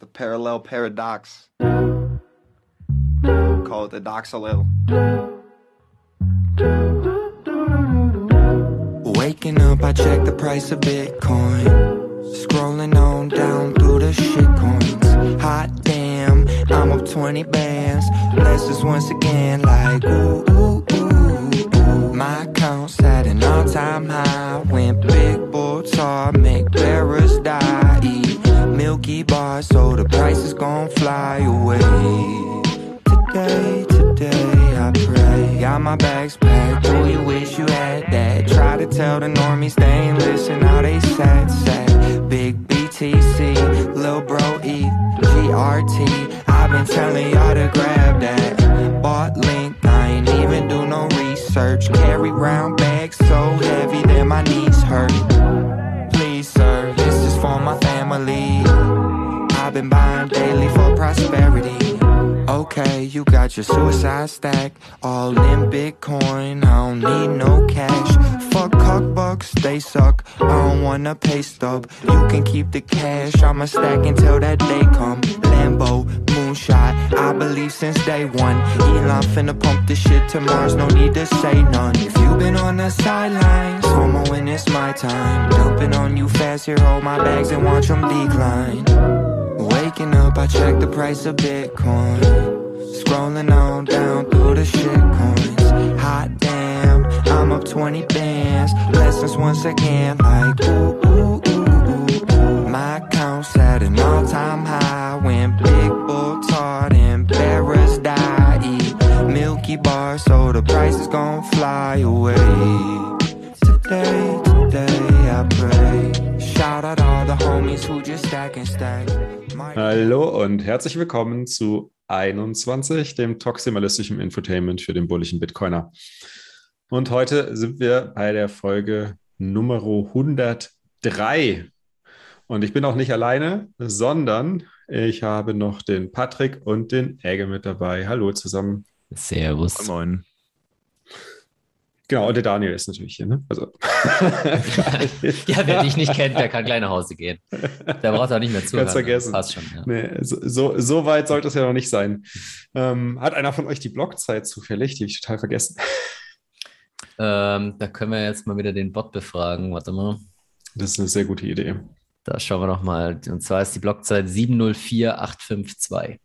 the parallel paradox. Call it the doxalil. Waking up, I check the price of Bitcoin. Scrolling on down through the shit coins. Hot damn, I'm up 20 bands. Blessings once again, like ooh, ooh, ooh, ooh. My account's at an all time high. Went big bull tar, make bearers milky bars, so the price is gonna fly away. Today, today, I pray. Got my bags packed. Do you wish you had that? Try to tell the normies they ain't listen. Now they sad, sad. Big BTC, Lil Bro E, GRT. I've been telling y'all to grab that. Bought link, I ain't even do no research. Carry round bags so heavy that my knees hurt. Please, sir, this is for my family. I've been buying daily for prosperity. Okay, you got your suicide stack, all in Bitcoin. I don't need no cash. Fuck cock bucks, they suck. I don't wanna pay stub. You can keep the cash. I'ma stack until that day come. Lambo, moonshot. I believe since day one. Elon finna pump this shit to Mars. No need to say none. If you been on the sidelines, FOMO when it's my time. Dumping on you fast. Here, hold my bags and watch them decline. Waking up, I check the price of Bitcoin. Scrolling on down through the shit coins. Hot damn, I'm up 20 bands. Blessings once again, like ooh, ooh, ooh, ooh. My account's at an all time high. When big bull tart and bearers die. Eat milky bar, so the price is gonna fly away. Today, today, I pray. Shout out all the homies who just stack and stack. My- Hallo und herzlich willkommen zu 21, dem toximalistischen Infotainment für den bulligen Bitcoiner. Und heute sind wir bei der Folge Nummer 103. Und ich bin auch nicht alleine, sondern ich habe noch den Patrick und den Äge mit dabei. Hallo zusammen. Servus. Moin. Genau, und der Daniel ist natürlich hier. Ne? Also. Ja, wer dich nicht kennt, der kann gleich nach Hause gehen. Der braucht auch nicht mehr zuhören. Ganz vergessen. Passt schon, ja. Nee, so, so, weit sollte es ja noch nicht sein. Ähm, hat einer von euch die Blockzeit zufällig? Die habe ich total vergessen. Ähm, da können wir jetzt mal wieder den Bot befragen. Warte mal. Das ist eine sehr gute Idee. Da schauen wir noch mal. Und zwar ist die Blockzeit 704852.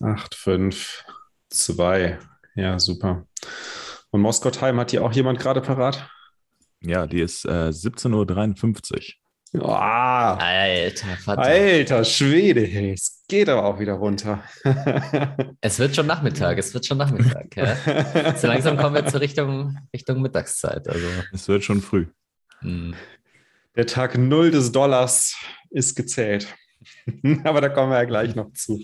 8, 5, 2. Ja, super. Und Moskau Time hat hier auch jemand gerade parat? Ja, die ist äh, 17.53 Uhr. Oh, Alter, verdammt. alter Schwede, es geht aber auch wieder runter. Es wird schon Nachmittag, es wird schon Nachmittag. Ja. So langsam kommen wir zur Richtung, Richtung Mittagszeit. Also, Es wird schon früh. hm. Der Tag Null des Dollars ist gezählt. Aber da kommen wir ja gleich noch zu.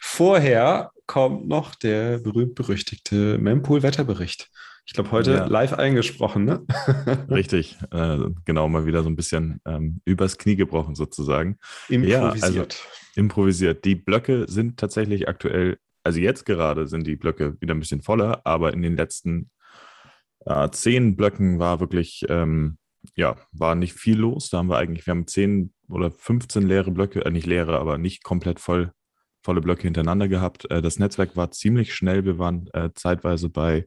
Vorher kommt noch der berühmt-berüchtigte Mempool-Wetterbericht. Ich glaube, heute Ja. live eingesprochen, ne? Richtig. Äh, genau, mal wieder so ein bisschen ähm, übers Knie gebrochen sozusagen. Ja, also- Improvisiert. Improvisiert. Die Blöcke sind tatsächlich aktuell, also jetzt gerade sind die Blöcke wieder ein bisschen voller, aber in den letzten äh, zehn Blöcken war wirklich, ähm, ja, war nicht viel los. Da haben wir eigentlich, wir haben zehn oder 15 leere Blöcke, äh, nicht leere, aber nicht komplett voll, volle Blöcke hintereinander gehabt. Äh, das Netzwerk war ziemlich schnell. Wir waren äh, zeitweise bei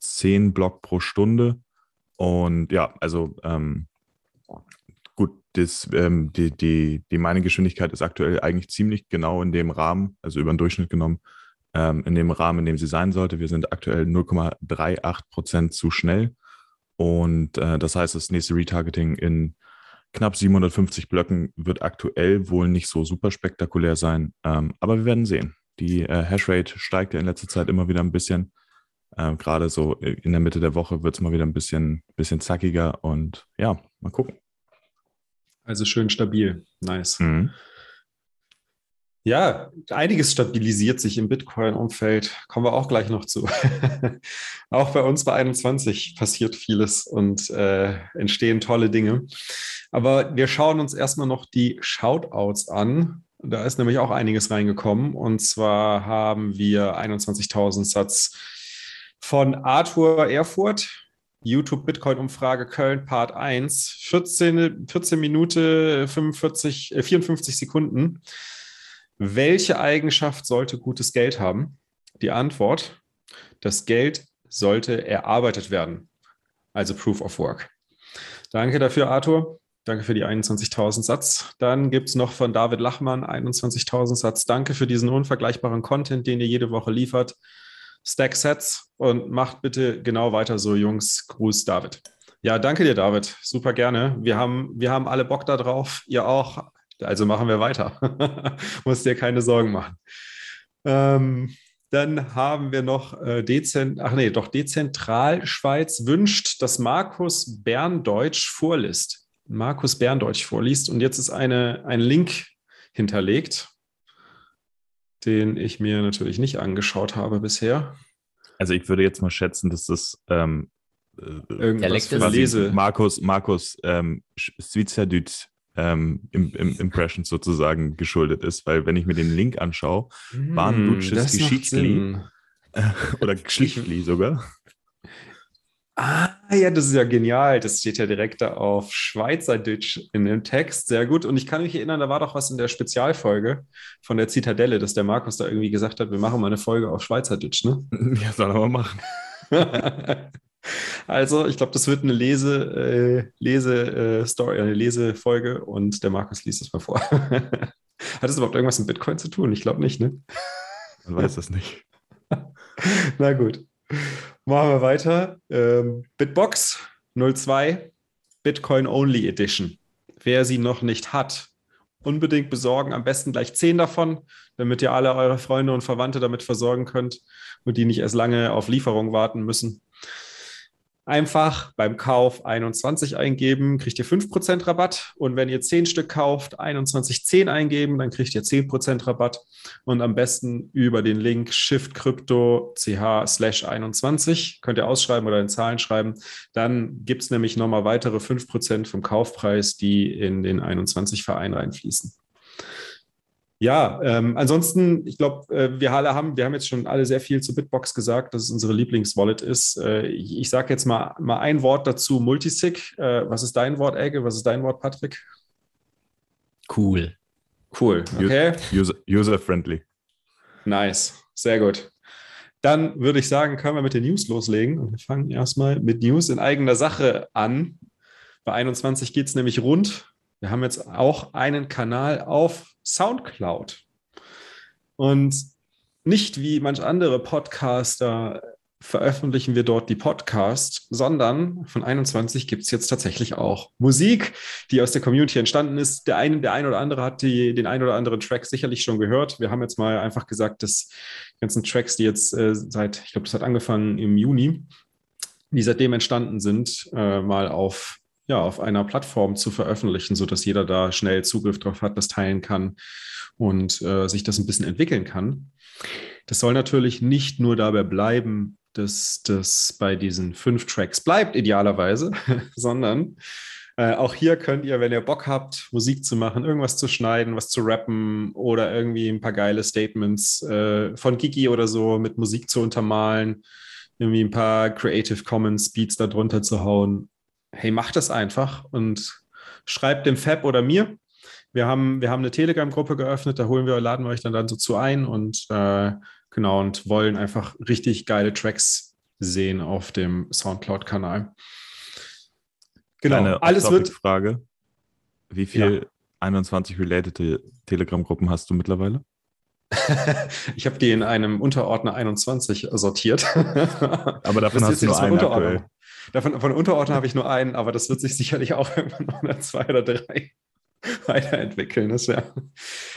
10 Block pro Stunde. Und ja, also ähm, gut, das, ähm, die, die, die Mining-Geschwindigkeit ist aktuell eigentlich ziemlich genau in dem Rahmen, also über den Durchschnitt genommen, ähm, in dem Rahmen, in dem sie sein sollte. Wir sind aktuell 0,38 Prozent zu schnell. Und äh, das heißt, das nächste Retargeting in knapp 750 Blöcken wird aktuell wohl nicht so super spektakulär sein. Ähm, aber wir werden sehen. Die äh, Hashrate steigt ja in letzter Zeit immer wieder ein bisschen. Ähm, Gerade so in der Mitte der Woche wird es mal wieder ein bisschen, bisschen zackiger. Und ja, mal gucken. Also schön stabil. Nice. Mhm. Ja, einiges stabilisiert sich im Bitcoin-Umfeld. Kommen wir auch gleich noch zu. auch bei uns bei 21 passiert vieles und äh, entstehen tolle Dinge. Aber wir schauen uns erstmal noch die Shoutouts an. Da ist nämlich auch einiges reingekommen. Und zwar haben wir 21.000 Satz von Arthur Erfurt. YouTube Bitcoin-Umfrage Köln Part 1. 14, 14 Minute 45, äh, 54 Sekunden. Welche Eigenschaft sollte gutes Geld haben? Die Antwort, das Geld sollte erarbeitet werden. Also Proof of Work. Danke dafür, Arthur. Danke für die 21.000 Satz. Dann gibt es noch von David Lachmann 21.000 Satz. Danke für diesen unvergleichbaren Content, den ihr jede Woche liefert. Stack Sets und macht bitte genau weiter so, Jungs. Gruß, David. Ja, danke dir, David. Super gerne. Wir haben, wir haben alle Bock da drauf. Ihr auch. Also machen wir weiter. Musst dir keine Sorgen machen. Ähm, dann haben wir noch äh, Dezent, ach nee, doch Dezentralschweiz wünscht, dass Markus Berndeutsch vorliest. Markus Berndeutsch vorliest. Und jetzt ist eine, ein Link hinterlegt, den ich mir natürlich nicht angeschaut habe bisher. Also ich würde jetzt mal schätzen, dass das ähm, äh, Irgendwas Dialekt Lese. Markus, Markus ähm, Schweizerdeutsch ähm, im, im Impressions sozusagen geschuldet ist, weil wenn ich mir den Link anschaue, Hm, das macht Geschichtli. Sinn. oder Geschlichtli sogar, Ah, ja, das ist ja genial. Das steht ja direkt da auf Schweizerdeutsch in dem Text. Sehr gut. Und ich kann mich erinnern, da war doch was in der Spezialfolge von der Zitadelle, dass der Markus da irgendwie gesagt hat, wir machen mal eine Folge auf Schweizerdeutsch, ne? ja, soll er mal machen. also, ich glaube, das wird eine Lese, äh, Lese, äh, Story, eine Lesefolge und der Markus liest es mal vor. Hat das überhaupt irgendwas mit Bitcoin zu tun? Ich glaube nicht, ne? Man weiß das nicht. Na gut. Machen wir weiter. Ähm, Bitbox 02 Bitcoin Only Edition. Wer sie noch nicht hat, unbedingt besorgen. Am besten gleich 10 davon, damit ihr alle eure Freunde und Verwandte damit versorgen könnt und die nicht erst lange auf Lieferung warten müssen. Einfach beim Kauf 21 eingeben, kriegt ihr 5% Rabatt. Und wenn ihr 10 Stück kauft, 2110 eingeben, dann kriegt ihr 10% Rabatt. Und am besten über den Link shiftcrypto ch slash 21. Könnt ihr ausschreiben oder in Zahlen schreiben. Dann gibt es nämlich nochmal weitere 5% vom Kaufpreis, die in den 21 Verein reinfließen. Ja, ähm, ansonsten, ich glaube, äh, wir alle haben, wir haben jetzt schon alle sehr viel zu Bitbox gesagt, dass es unsere Lieblingswallet ist. Äh, ich ich sage jetzt mal, mal ein Wort dazu, Multisig. Äh, was ist dein Wort, Elke? Was ist dein Wort, Patrick? Cool. Cool, okay. User- User-friendly. Nice, sehr gut. Dann würde ich sagen, können wir mit den News loslegen. Und wir fangen erstmal mit News in eigener Sache an. Bei 21 geht es nämlich rund. Wir haben jetzt auch einen Kanal auf SoundCloud. Und nicht wie manch andere Podcaster veröffentlichen wir dort die Podcasts, sondern von 21 gibt es jetzt tatsächlich auch Musik, die aus der Community entstanden ist. Der eine, der ein oder andere hat die, den ein oder anderen Track sicherlich schon gehört. Wir haben jetzt mal einfach gesagt, dass die ganzen Tracks, die jetzt äh, seit, ich glaube, das hat angefangen im Juni, die seitdem entstanden sind, äh, mal auf ja, auf einer Plattform zu veröffentlichen, sodass jeder da schnell Zugriff drauf hat, das teilen kann und äh, sich das ein bisschen entwickeln kann. Das soll natürlich nicht nur dabei bleiben, dass das bei diesen fünf Tracks bleibt, idealerweise, sondern äh, auch hier könnt ihr, wenn ihr Bock habt, Musik zu machen, irgendwas zu schneiden, was zu rappen oder irgendwie ein paar geile Statements äh, von Gigi oder so mit Musik zu untermalen, irgendwie ein paar Creative Commons Beats da drunter zu hauen. Hey, macht das einfach und schreibt dem Fab oder mir. Wir haben, wir haben eine Telegram-Gruppe geöffnet, da holen wir, laden wir euch dann, dann so zu ein und äh, genau und wollen einfach richtig geile Tracks sehen auf dem Soundcloud-Kanal. Genau, Kleine alles wird. Frage. Wie viel 21 related Telegram-Gruppen hast du mittlerweile? ich habe die in einem Unterordner 21 sortiert. Aber davon hast du nur Unterordner. aktuell. Davon, von Unterordner habe ich nur einen, aber das wird sich sicherlich auch irgendwann noch eine zwei oder drei weiterentwickeln. Das wär,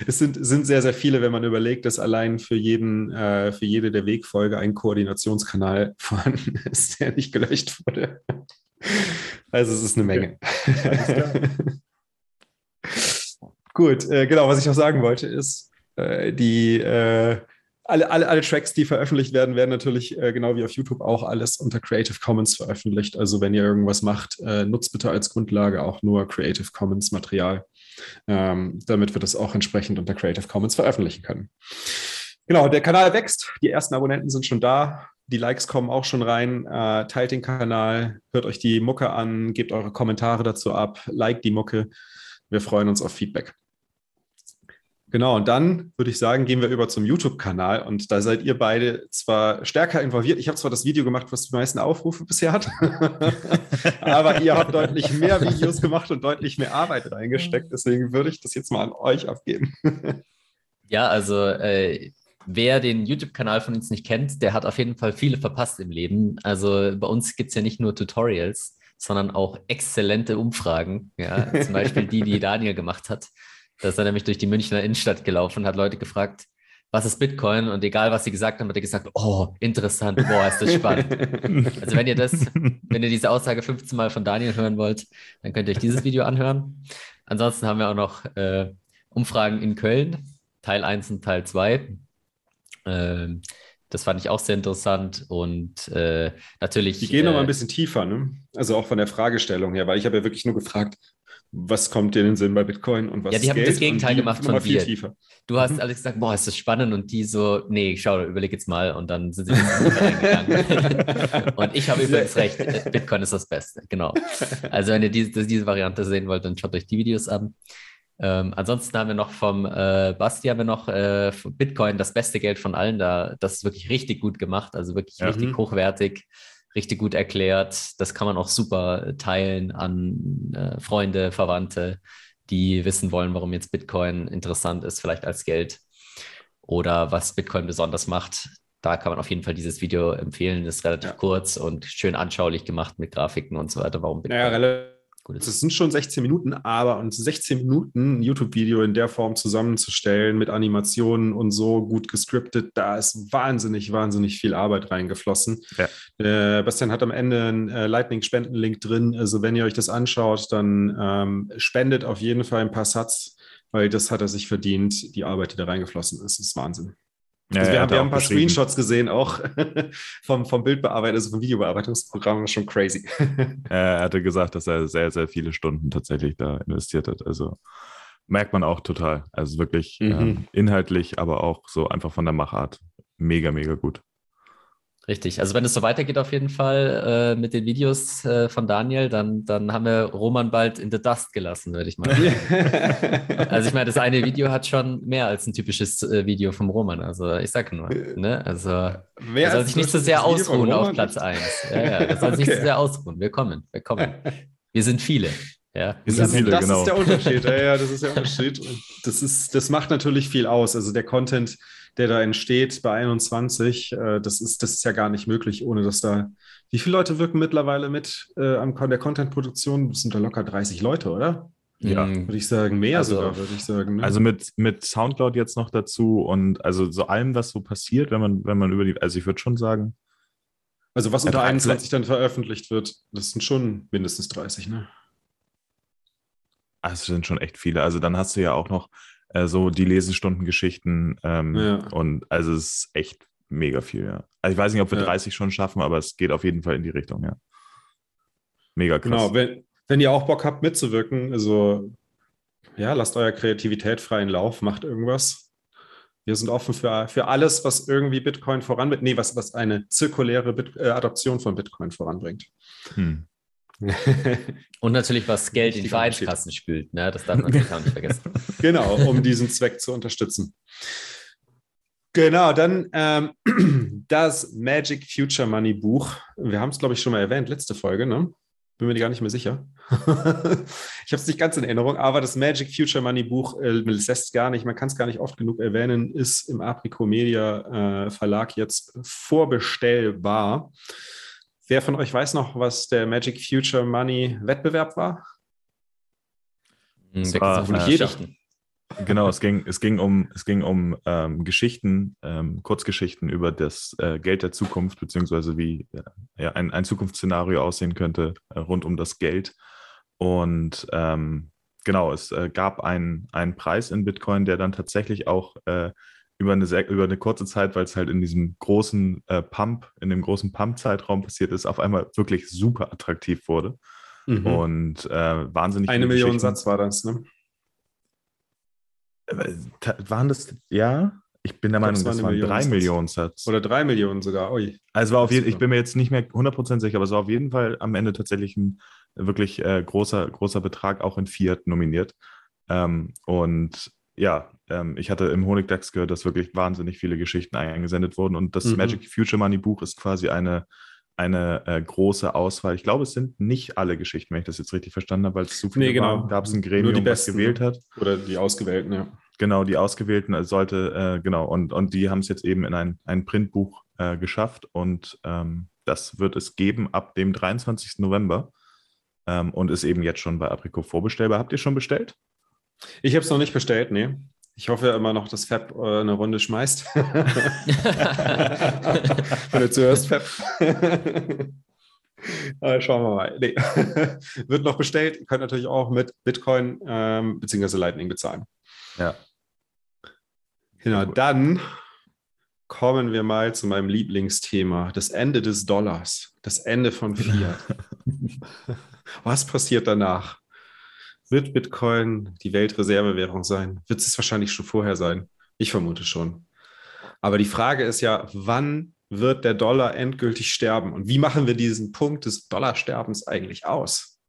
es sind, sind sehr, sehr viele, wenn man überlegt, dass allein für jeden, äh, für jede der Wegfolge ein Koordinationskanal vorhanden ist, der nicht gelöscht wurde. Also es ist eine Menge. Gut, äh, genau, was ich noch sagen wollte, ist, äh, die äh, alle, alle, alle Tracks, die veröffentlicht werden, werden natürlich äh, genau wie auf YouTube auch alles unter Creative Commons veröffentlicht. Also wenn ihr irgendwas macht, äh, nutzt bitte als Grundlage auch nur Creative Commons Material, ähm, damit wir das auch entsprechend unter Creative Commons veröffentlichen können. Genau, der Kanal wächst, die ersten Abonnenten sind schon da. Die Likes kommen auch schon rein. Äh, teilt den Kanal, hört euch die Mucke an, gebt eure Kommentare dazu ab, liked die Mucke. Wir freuen uns auf Feedback. Genau, und dann würde ich sagen, gehen wir über zum YouTube-Kanal und da seid ihr beide zwar stärker involviert. Ich habe zwar das Video gemacht, was die meisten Aufrufe bisher hat, aber ihr habt deutlich mehr Videos gemacht und deutlich mehr Arbeit reingesteckt. Deswegen würde ich das jetzt mal an euch abgeben. Ja, also äh, wer den YouTube-Kanal von uns nicht kennt, der hat auf jeden Fall viele verpasst im Leben. Also bei uns gibt es ja nicht nur Tutorials, sondern auch exzellente Umfragen. Ja, zum Beispiel die, die Daniel gemacht hat. Da ist er nämlich durch die Münchner Innenstadt gelaufen und hat Leute gefragt, was ist Bitcoin? Und egal, was sie gesagt haben, hat er gesagt, oh, interessant, boah, ist das spannend. Also wenn ihr das, wenn ihr diese Aussage 15 Mal von Daniel hören wollt, dann könnt ihr euch dieses Video anhören. Ansonsten haben wir auch noch äh, Umfragen in Köln, Teil 1 und Teil 2. Ähm, das fand ich auch sehr interessant und äh, natürlich. Die gehen äh, noch mal ein bisschen tiefer, ne? Also auch von der Fragestellung her, weil ich habe ja wirklich nur gefragt, was kommt dir in den Sinn bei Bitcoin und was Ja, die haben Geld? das Gegenteil gemacht von dir. Du hast alles gesagt, boah, ist das spannend und die so, nee, schau, überleg jetzt mal und dann sind sie reingegangen. und ich habe übrigens recht, äh, Bitcoin ist das Beste, genau. Also wenn ihr diese, diese Variante sehen wollt, dann schaut euch die Videos an. Ähm, ansonsten haben wir noch vom äh, Basti haben wir noch äh, Bitcoin das beste Geld von allen da. Das ist wirklich richtig gut gemacht, also wirklich Ja. richtig Mhm. hochwertig, richtig gut erklärt. Das kann man auch super teilen an äh, Freunde, Verwandte, die wissen wollen, warum jetzt Bitcoin interessant ist, vielleicht als Geld oder was Bitcoin besonders macht. Da kann man auf jeden Fall dieses Video empfehlen. Ist relativ Ja. kurz und schön anschaulich gemacht mit Grafiken und so weiter, warum Bitcoin Naja. Gut. Es sind schon 16 Minuten, aber und 16 Minuten ein YouTube-Video in der Form zusammenzustellen mit Animationen und so gut gescriptet, da ist wahnsinnig, wahnsinnig viel Arbeit reingeflossen. Ja. Äh, Bastian hat am Ende einen äh, Lightning-Spendenlink drin. Also wenn ihr euch das anschaut, dann ähm, spendet auf jeden Fall ein paar Satz, weil das hat er sich verdient, die Arbeit, die da reingeflossen ist. Das ist Wahnsinn. Ja, also wir haben, wir auch haben ein paar Screenshots gesehen, auch vom, vom Bildbearbeitung, also vom Videobearbeitungsprogramm, schon crazy. Er hatte gesagt, dass er sehr, sehr viele Stunden tatsächlich da investiert hat. Also merkt man auch total. Also wirklich Mhm. ähm, inhaltlich, aber auch so einfach von der Machart. Mega, mega gut. Richtig. Also wenn es so weitergeht auf jeden Fall äh, mit den Videos äh, von Daniel, dann, dann haben wir Roman bald in the dust gelassen, würde ich mal sagen. Also ich meine, das eine Video hat schon mehr als ein typisches äh, Video vom Roman. Also ich sage nur, ne? Also Mehr er soll sich nicht so sehr ausruhen auf? Platz 1. Ja, ja, er soll sich nicht so sehr ausruhen. Wir kommen, wir kommen. Wir sind viele. Ja, Wir sind Das, viele, das genau. ist der Unterschied. Ja, ja, das ist der Unterschied. Und das, ist, das macht natürlich viel aus. Also der Content, der da entsteht bei 21, äh, das, ist, das ist ja gar nicht möglich, ohne dass da. Wie viele Leute wirken mittlerweile mit äh, an der Content-Produktion? Das sind da locker 30 Leute, oder? Ja. Würde ich sagen. Mehr Also- sogar, würde ich sagen. Ne? Also mit, mit Soundcloud jetzt noch dazu und also so allem, was so passiert, wenn man, wenn man über die, also ich würde schon sagen, also was unter Ja, 21 dann veröffentlicht wird, das sind schon mindestens 30, ne? es sind schon echt viele. Also dann hast du ja auch noch äh, so die Lesestundengeschichten ähm, Ja. und also es ist echt mega viel, ja. Also ich weiß nicht, ob wir Ja. 30 schon schaffen, aber es geht auf jeden Fall in die Richtung, ja. Mega krass. Genau, wenn, wenn ihr auch Bock habt mitzuwirken, also ja, lasst eurer Kreativität freien Lauf, macht irgendwas. Wir sind offen für, für alles, was irgendwie Bitcoin voranbringt. Nee, was, was eine zirkuläre Bit äh, Adoption von Bitcoin voranbringt. Hm. Und natürlich, was Geld in die. Vereinskassen spült. Ne? Das darf man natürlich auch nicht vergessen. genau, um diesen Zweck zu unterstützen. Genau, dann ähm, das Magic Future Money Buch. Wir haben es, glaube ich, schon mal erwähnt, letzte Folge, ne? Bin mir gar nicht mehr sicher. ich habe es nicht ganz in Erinnerung, aber das Magic Future Money Buch äh, lässt gar nicht, man kann es gar nicht oft genug erwähnen, ist im Aprico Media äh, Verlag jetzt vorbestellbar. Wer von euch weiß noch, was der Magic Future Money Wettbewerb war? Das wir war, können äh, jeder. Geschichten. Genau, es ging, es ging um, es ging um ähm, Geschichten, ähm, Kurzgeschichten über das äh, Geld der Zukunft, beziehungsweise wie äh, ja, ein, ein Zukunftsszenario aussehen könnte äh, rund um das Geld. Und ähm, genau, es äh, gab einen, einen Preis in Bitcoin, der dann tatsächlich auch äh, über, eine sehr, über eine kurze Zeit, weil es halt in diesem großen äh, Pump, in dem großen Pump-Zeitraum passiert ist, auf einmal wirklich super attraktiv wurde. Mhm. Und äh, wahnsinnig Eine Million Satz war das, ne? äh, waren das, ja, Ich bin der Meinung, das eine waren Million drei. Millionen Sets. Oder drei Millionen sogar. Ui. Also war auf jeden, ich bin mir jetzt nicht mehr 100% sicher, aber es war auf jeden Fall am Ende tatsächlich ein wirklich äh, großer, großer Betrag, auch in Fiat nominiert. Ähm, und ja, ähm, ich hatte im Honigdachs gehört, dass wirklich wahnsinnig viele Geschichten eingesendet wurden. Und das Mhm. Magic Future Money Buch ist quasi eine, eine äh, große Auswahl. Ich glaube, es sind nicht alle Geschichten, wenn ich das jetzt richtig verstanden habe, weil es zu viele Nee, genau. waren. Gab es ein Nur Gremium, die was Besten, gewählt hat. Oder die Ausgewählten, ja. Genau, die Ausgewählten äh, sollte, äh, genau, und, und die haben es jetzt eben in ein, ein Printbuch äh, geschafft und ähm, das wird es geben ab dem 23. November ähm, und ist eben jetzt schon bei Apricot vorbestellbar. Habt ihr schon bestellt? Ich habe es noch nicht bestellt, nee. Ich hoffe ja immer noch, dass Fab äh, eine Runde schmeißt. Wenn du zuhörst, Fab. Äh, schauen wir mal. Nee. Wird noch bestellt. Ihr könnt natürlich auch mit Bitcoin ähm, bzw. Lightning bezahlen. Ja. Genau, dann kommen wir mal zu meinem Lieblingsthema, das Ende des Dollars, das Ende von Fiat. Was passiert danach? Wird Bitcoin die Weltreservewährung sein? Wird es wahrscheinlich schon vorher sein? Ich vermute schon. Aber die Frage ist ja, wann wird der Dollar endgültig sterben? Und wie machen wir diesen Punkt des Dollarsterbens eigentlich aus?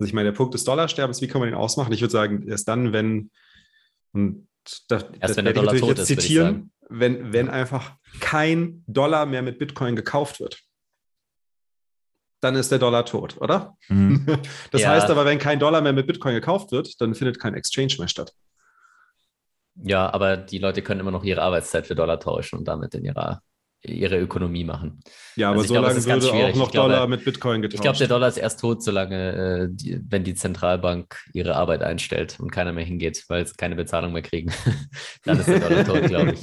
Also ich meine, der Punkt des Dollarsterbens, wie kann man den ausmachen? Ich würde sagen, erst dann, wenn, und das, das wenn der werde ich Dollar natürlich tot jetzt ist, zitieren, wenn, wenn einfach kein Dollar mehr mit Bitcoin gekauft wird. Dann ist der Dollar tot, oder? Mhm. Das Ja. heißt aber, wenn kein Dollar mehr mit Bitcoin gekauft wird, dann findet kein Exchange mehr statt. Ja, aber die Leute können immer noch ihre Arbeitszeit für Dollar tauschen und damit in ihrer, ihre Ökonomie machen. Ja, aber Also so glaube, lange würde auch schwierig. noch Ich glaube- Dollar mit Bitcoin getauscht. Ich glaube, der Dollar ist erst tot, solange, äh, die, wenn die Zentralbank ihre Arbeit einstellt und keiner mehr hingeht, weil sie keine Bezahlung mehr kriegen. Dann ist der Dollar tot, glaube ich.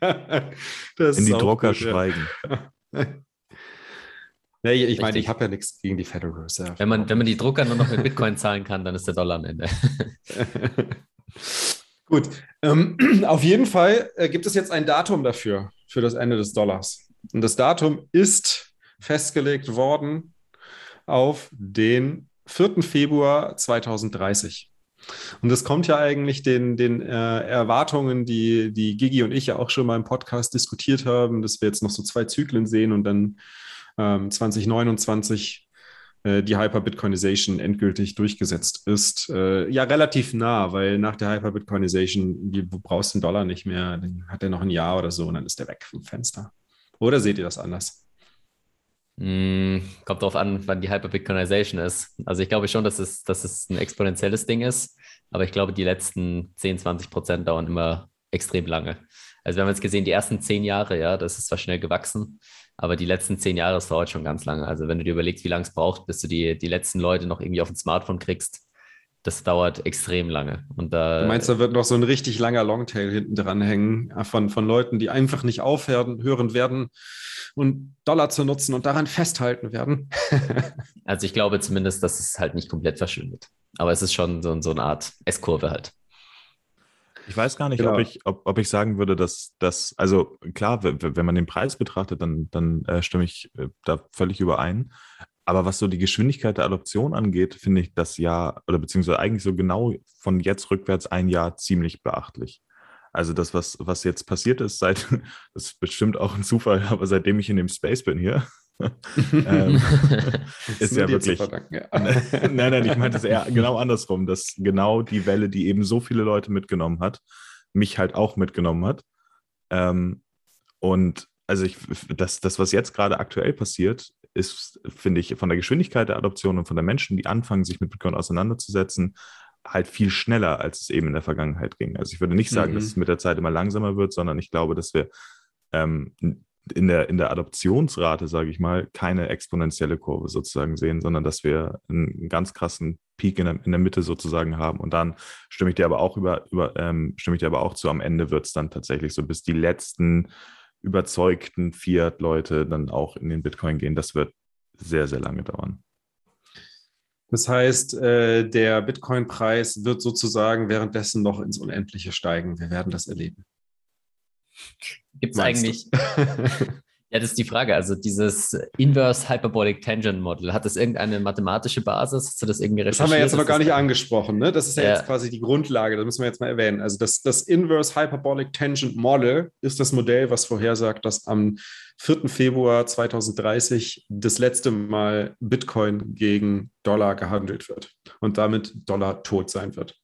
Das In die auch Drucker gut, ja. schweigen. Nee, ich meine, ich habe ja nichts gegen die Federal Reserve. Wenn man, wenn man die Drucker nur noch mit Bitcoin zahlen kann, dann ist der Dollar am Ende. Gut, ähm, auf jeden Fall äh, gibt es jetzt ein Datum dafür, für das Ende des Dollars. Und das Datum ist festgelegt worden auf den 4. Februar 2030. Und das kommt ja eigentlich den, den äh, Erwartungen, die, die Gigi und ich ja auch schon mal im Podcast diskutiert haben, dass wir jetzt noch so zwei Zyklen sehen und dann ähm, 2029 äh, die Hyper-Bitcoinization endgültig durchgesetzt ist. Äh, ja, relativ nah, weil nach der Hyper-Bitcoinization, du brauchst den Dollar nicht mehr, dann hat er noch ein Jahr oder so und dann ist der weg vom Fenster. Oder seht ihr das anders? Mm, kommt darauf an, wann die Hyper-Bitcoinization ist. Also ich glaube schon, dass es, dass es ein exponentielles Ding ist, aber ich glaube, die letzten 10, 20 Prozent dauern immer extrem lange. Also wir haben jetzt gesehen, die ersten zehn Jahre, ja, das ist zwar schnell gewachsen, aber die letzten zehn Jahre, das dauert schon ganz lange. Also wenn du dir überlegst, wie lange es braucht, bis du die, die letzten Leute noch irgendwie auf dem Smartphone kriegst, das dauert extrem lange. Und da, Du meinst, da wird noch so ein richtig langer Longtail hinten dran hängen äh, von, von Leuten, die einfach nicht aufhören hören werden und Dollar zu nutzen und daran festhalten werden? also ich glaube zumindest, dass es halt nicht komplett verschwindet. Aber es ist schon so, so eine Art S-Kurve halt. Ich weiß gar nicht, Genau. ob, ich, ob, ob ich sagen würde, dass das, also klar, wenn man den Preis betrachtet, dann, dann äh, stimme ich äh, da völlig überein. Aber was so die Geschwindigkeit der Adoption angeht, finde ich das Jahr, oder beziehungsweise eigentlich so genau von jetzt rückwärts ein Jahr ziemlich beachtlich. Also das, was, was jetzt passiert ist, seit, das ist bestimmt auch ein Zufall, aber seitdem ich in dem Space bin hier, ähm, ist ja wirklich, ja. nein, nein, ich meinte es eher genau andersrum, dass genau die Welle, die eben so viele Leute mitgenommen hat, mich halt auch mitgenommen hat. Ähm, und also ich, das, das, was jetzt gerade aktuell passiert, ist, finde ich, von der Geschwindigkeit der Adoption und von der Menschen, die anfangen, sich mit Bitcoin auseinanderzusetzen, halt viel schneller, als es eben in der Vergangenheit ging. Also ich würde nicht sagen, Mhm. dass es mit der Zeit immer langsamer wird, sondern ich glaube, dass wir ähm, in der, in der Adoptionsrate, sage ich mal, keine exponentielle Kurve sozusagen sehen, sondern dass wir einen ganz krassen Peak in der, in der Mitte sozusagen haben. Und dann stimme ich dir aber auch über, über ähm, stimme ich dir aber auch zu, am Ende wird es dann tatsächlich so, bis die letzten überzeugten Fiat-Leute dann auch in den Bitcoin gehen. Das wird sehr, sehr lange dauern. Das heißt, äh, der Bitcoin-Preis wird sozusagen währenddessen noch ins Unendliche steigen. Wir werden das erleben. Gibt es eigentlich, Ja, das ist die Frage. Also dieses Inverse Hyperbolic Tangent Model, hat das irgendeine mathematische Basis? Hast du das irgendwie Das recherchiert? haben wir jetzt aber gar das- nicht angesprochen. Ne? Das ist ja, Ja. jetzt quasi die Grundlage, das müssen wir jetzt mal erwähnen. Also das, das Inverse Hyperbolic Tangent Model ist das Modell, was vorhersagt, dass am 4. Februar 2030 das letzte Mal Bitcoin gegen Dollar gehandelt wird und damit Dollar tot sein wird.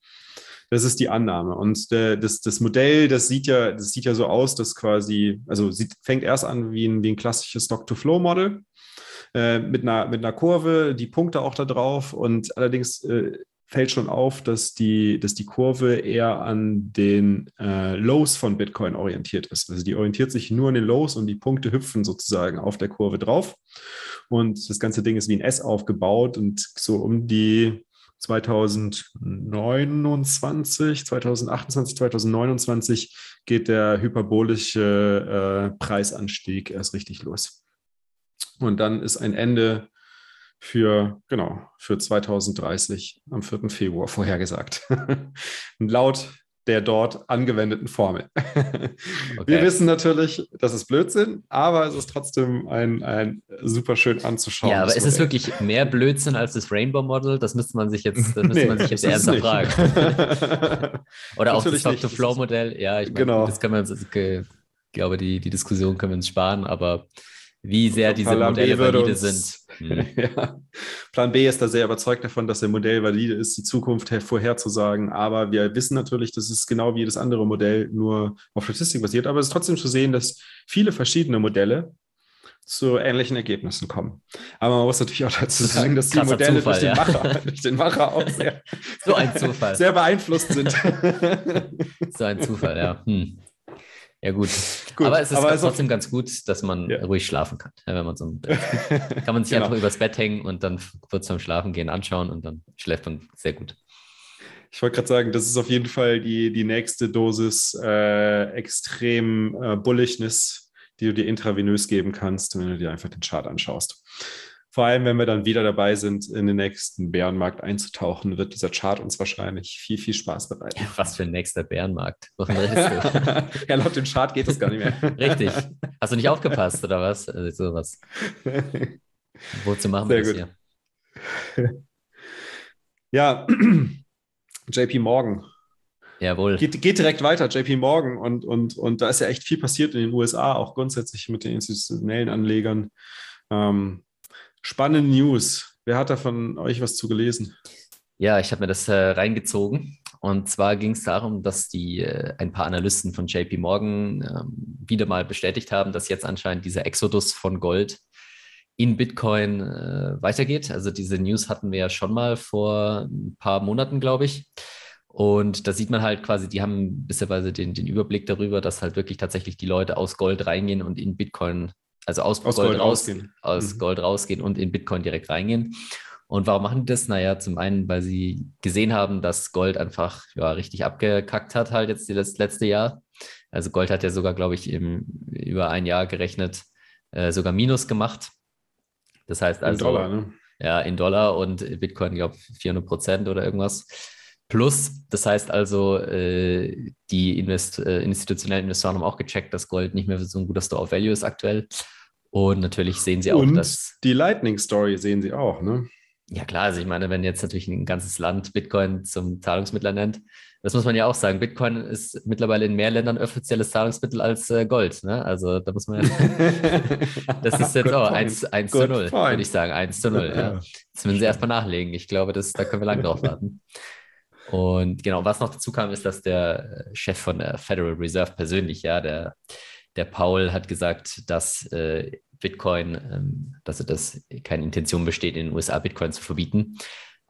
Das ist die Annahme. Und äh, das, das Modell, das sieht ja, das sieht ja so aus, dass quasi, also sieht, fängt erst an wie ein, wie ein klassisches Stock-to-Flow-Model äh, mit, einer, mit einer Kurve, die Punkte auch da drauf. Und allerdings äh, fällt schon auf, dass die, dass die Kurve eher an den äh, Lows von Bitcoin orientiert ist. Also die orientiert sich nur an den Lows und die Punkte hüpfen sozusagen auf der Kurve drauf. Und das ganze Ding ist wie ein S aufgebaut und so um die 2029, 2028, 2029 geht der hyperbolische äh, Preisanstieg erst richtig los. Und dann ist ein Ende für, genau, für 2030 am 4. Februar vorhergesagt. Und laut der dort angewendeten Formel. Wir Okay. wissen natürlich, das ist Blödsinn, aber es ist trotzdem ein, ein super schön anzuschauen. Ja, aber ist es wirklich mehr Blödsinn als das Rainbow Model? Das müsste man sich jetzt, das müsste man sich jetzt ernsthaft fragen. Oder auch das Natürlich. Stock-to-Flow-Modell. Ja, ich meine, Genau. das können wir uns, ich glaube, die, die Diskussion können wir uns sparen, aber wie sehr diese Plan Modelle valide sind. Hm. ja. Plan B ist da sehr überzeugt davon, dass der Modell valide ist, die Zukunft her- vorherzusagen. Aber wir wissen natürlich, dass es genau wie das andere Modell nur auf Statistik basiert. Aber es ist trotzdem zu sehen, dass viele verschiedene Modelle zu ähnlichen Ergebnissen kommen. Aber man muss natürlich auch dazu sagen, dass die Modelle Zufall, durch, den ja. Macher, durch den Macher auch sehr, So ein Zufall. sehr beeinflusst sind. So ein Zufall, ja. Hm. Ja, gut. Gut, aber es ist aber trotzdem ganz gut, dass man Ja. ruhig schlafen kann. Wenn man so ein, kann man sich Genau. einfach übers Bett hängen und dann kurz zum Schlafen gehen anschauen und dann schläft man sehr gut. Ich wollte gerade sagen, das ist auf jeden Fall die, die nächste Dosis äh, extrem äh, Bullishness, die du dir intravenös geben kannst, wenn du dir einfach den Chart anschaust. Vor allem, wenn wir dann wieder dabei sind, in den nächsten Bärenmarkt einzutauchen, wird dieser Chart uns wahrscheinlich viel, viel Spaß bereiten. Was für ein nächster Bärenmarkt. Ja, laut dem Chart geht das gar nicht mehr. Richtig. Hast du nicht aufgepasst oder was? Also sowas. Wozu machen wir Sehr das gut. hier? ja, JP Morgan Jawohl. Geht, geht direkt weiter, JP Morgan. Und, und, und da ist ja echt viel passiert in den USA, auch grundsätzlich mit den institutionellen Anlegern. Ähm, spannende News. Wer hat da von euch was zu gelesen? Ja, ich habe mir das äh, reingezogen. Und zwar ging es darum, dass die äh, ein paar Analysten von JP Morgan ähm, wieder mal bestätigt haben, dass jetzt anscheinend dieser Exodus von Gold in Bitcoin äh, weitergeht. Also diese News hatten wir ja schon mal vor ein paar Monaten, glaube ich. Und da sieht man halt quasi, die haben bisherweise den, den Überblick darüber, dass halt wirklich tatsächlich die Leute aus Gold reingehen und in Bitcoin, also aus, Aus Gold, Gold raus, rausgehen. aus Mhm. Gold rausgehen und in Bitcoin direkt reingehen. Und warum machen die das? Naja, zum einen, weil sie gesehen haben, dass Gold einfach ja, richtig abgekackt hat, halt jetzt das letzte Jahr. Also Gold hat ja sogar, glaube ich, im, über ein Jahr gerechnet, äh, sogar Minus gemacht. Das heißt In also, Dollar, ne? ja, in Dollar und Bitcoin, glaube ich, 400 Prozent oder irgendwas. Plus, das heißt also, äh, die Invest äh, institutionellen Investoren haben auch gecheckt, dass Gold nicht mehr so ein guter Store of Value ist aktuell. Und natürlich sehen sie auch, Und dass. die Lightning Story sehen sie auch, ne? Ja, klar, also ich meine, wenn jetzt natürlich ein ganzes Land Bitcoin zum Zahlungsmittel nennt, das muss man ja auch sagen. Bitcoin ist mittlerweile in mehr Ländern offizielles Zahlungsmittel als äh, Gold. Ne? Also da muss man ja. Das ist jetzt auch point. 1, 1 zu Good 0, point. würde ich sagen. 1 zu 0. Ja. Das müssen sie erstmal nachlegen. Ich glaube, das, da können wir lange drauf warten. Und genau, was noch dazu kam, ist, dass der äh, Chef von der Federal Reserve persönlich, ja, der, der Paul, hat gesagt, dass äh, Bitcoin, ähm, dass er das keine Intention besteht, in den USA Bitcoin zu verbieten.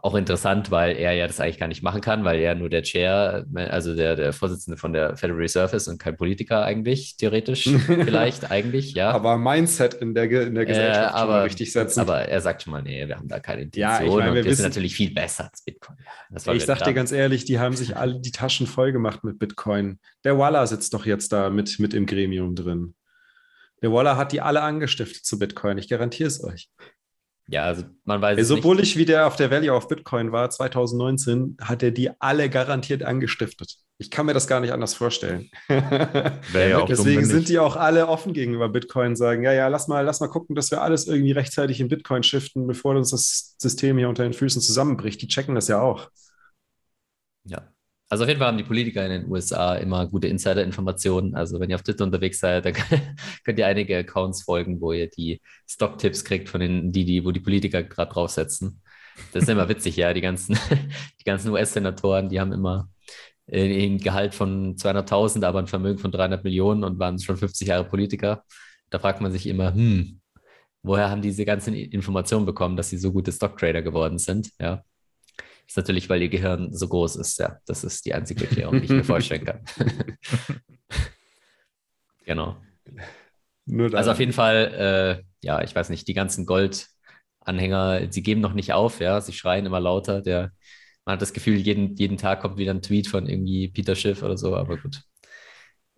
Auch interessant, weil er ja das eigentlich gar nicht machen kann, weil er nur der Chair, also der, der Vorsitzende von der Federal Reserve ist und kein Politiker eigentlich, theoretisch, vielleicht eigentlich, ja. Aber Mindset in der, in der Gesellschaft Äh, schon mal aber, richtig setzen. aber er sagt schon mal, nee, wir haben da keine Intention Ja, ich meine, wir und wir wissen- sind natürlich viel besser als Bitcoin. War ich sag dir klar. ganz ehrlich, die haben sich alle die Taschen voll gemacht mit Bitcoin. Der Waller sitzt doch jetzt da mit, mit im Gremium drin. Der Waller hat die alle angestiftet zu Bitcoin. Ich garantiere es euch. Ja, also man weiß so nicht. bullig wie der auf der Value of Bitcoin war 2019, hat er die alle garantiert angestiftet. Ich kann mir das gar nicht anders vorstellen. Ja Deswegen sind die auch alle offen gegenüber Bitcoin, sagen, ja, ja, lass mal, lass mal gucken, dass wir alles irgendwie rechtzeitig in Bitcoin shiften, bevor uns das System hier unter den Füßen zusammenbricht. Die checken das ja auch. Ja. Also auf jeden Fall haben die Politiker in den USA immer gute Insider-Informationen. Also wenn ihr auf Twitter unterwegs seid, dann könnt ihr einige Accounts folgen, wo ihr die Stock-Tipps kriegt von den, die, die, wo die Politiker gerade draufsetzen. Das ist immer witzig, ja. Die ganzen, die ganzen US-Senatoren, die haben immer äh, ein Gehalt von 200.000, aber ein Vermögen von 300 Millionen und waren schon 50 Jahre Politiker. Da fragt man sich immer, hm, woher haben diese ganzen Informationen bekommen, dass sie so gute Stocktrader geworden sind? Ja. Ist natürlich, weil ihr Gehirn so groß ist. Ja, das ist die einzige Erklärung, die ich mir vorstellen kann. genau. Also auf jeden Fall, äh, ja, ich weiß nicht, die ganzen Gold-Anhänger, sie geben noch nicht auf, ja, sie schreien immer lauter. Der, man hat das Gefühl, jeden, jeden Tag kommt wieder ein Tweet von irgendwie Peter Schiff oder so, aber gut.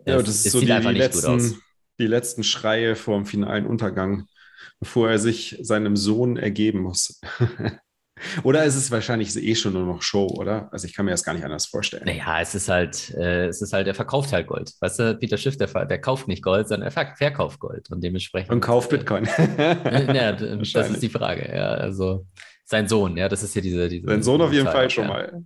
Ja, Es- das ist so sieht die, einfach die, nicht gut aus. letzten, die letzten Schreie vor dem finalen Untergang, bevor er sich seinem Sohn ergeben muss. oder ist es wahrscheinlich eh schon nur noch Show, oder? Also ich kann mir das gar nicht anders vorstellen. Naja, es ist halt, äh, es ist halt, er verkauft halt Gold. Weißt du, Peter Schiff, der, der kauft nicht Gold, sondern er ver verkauft Gold und dementsprechend. Und kauft Bitcoin. ja, d- das ist die Frage. Ja, also sein Sohn, ja, das ist ja diese. diese Sein Sohn auf jeden Fall schon ja. mal.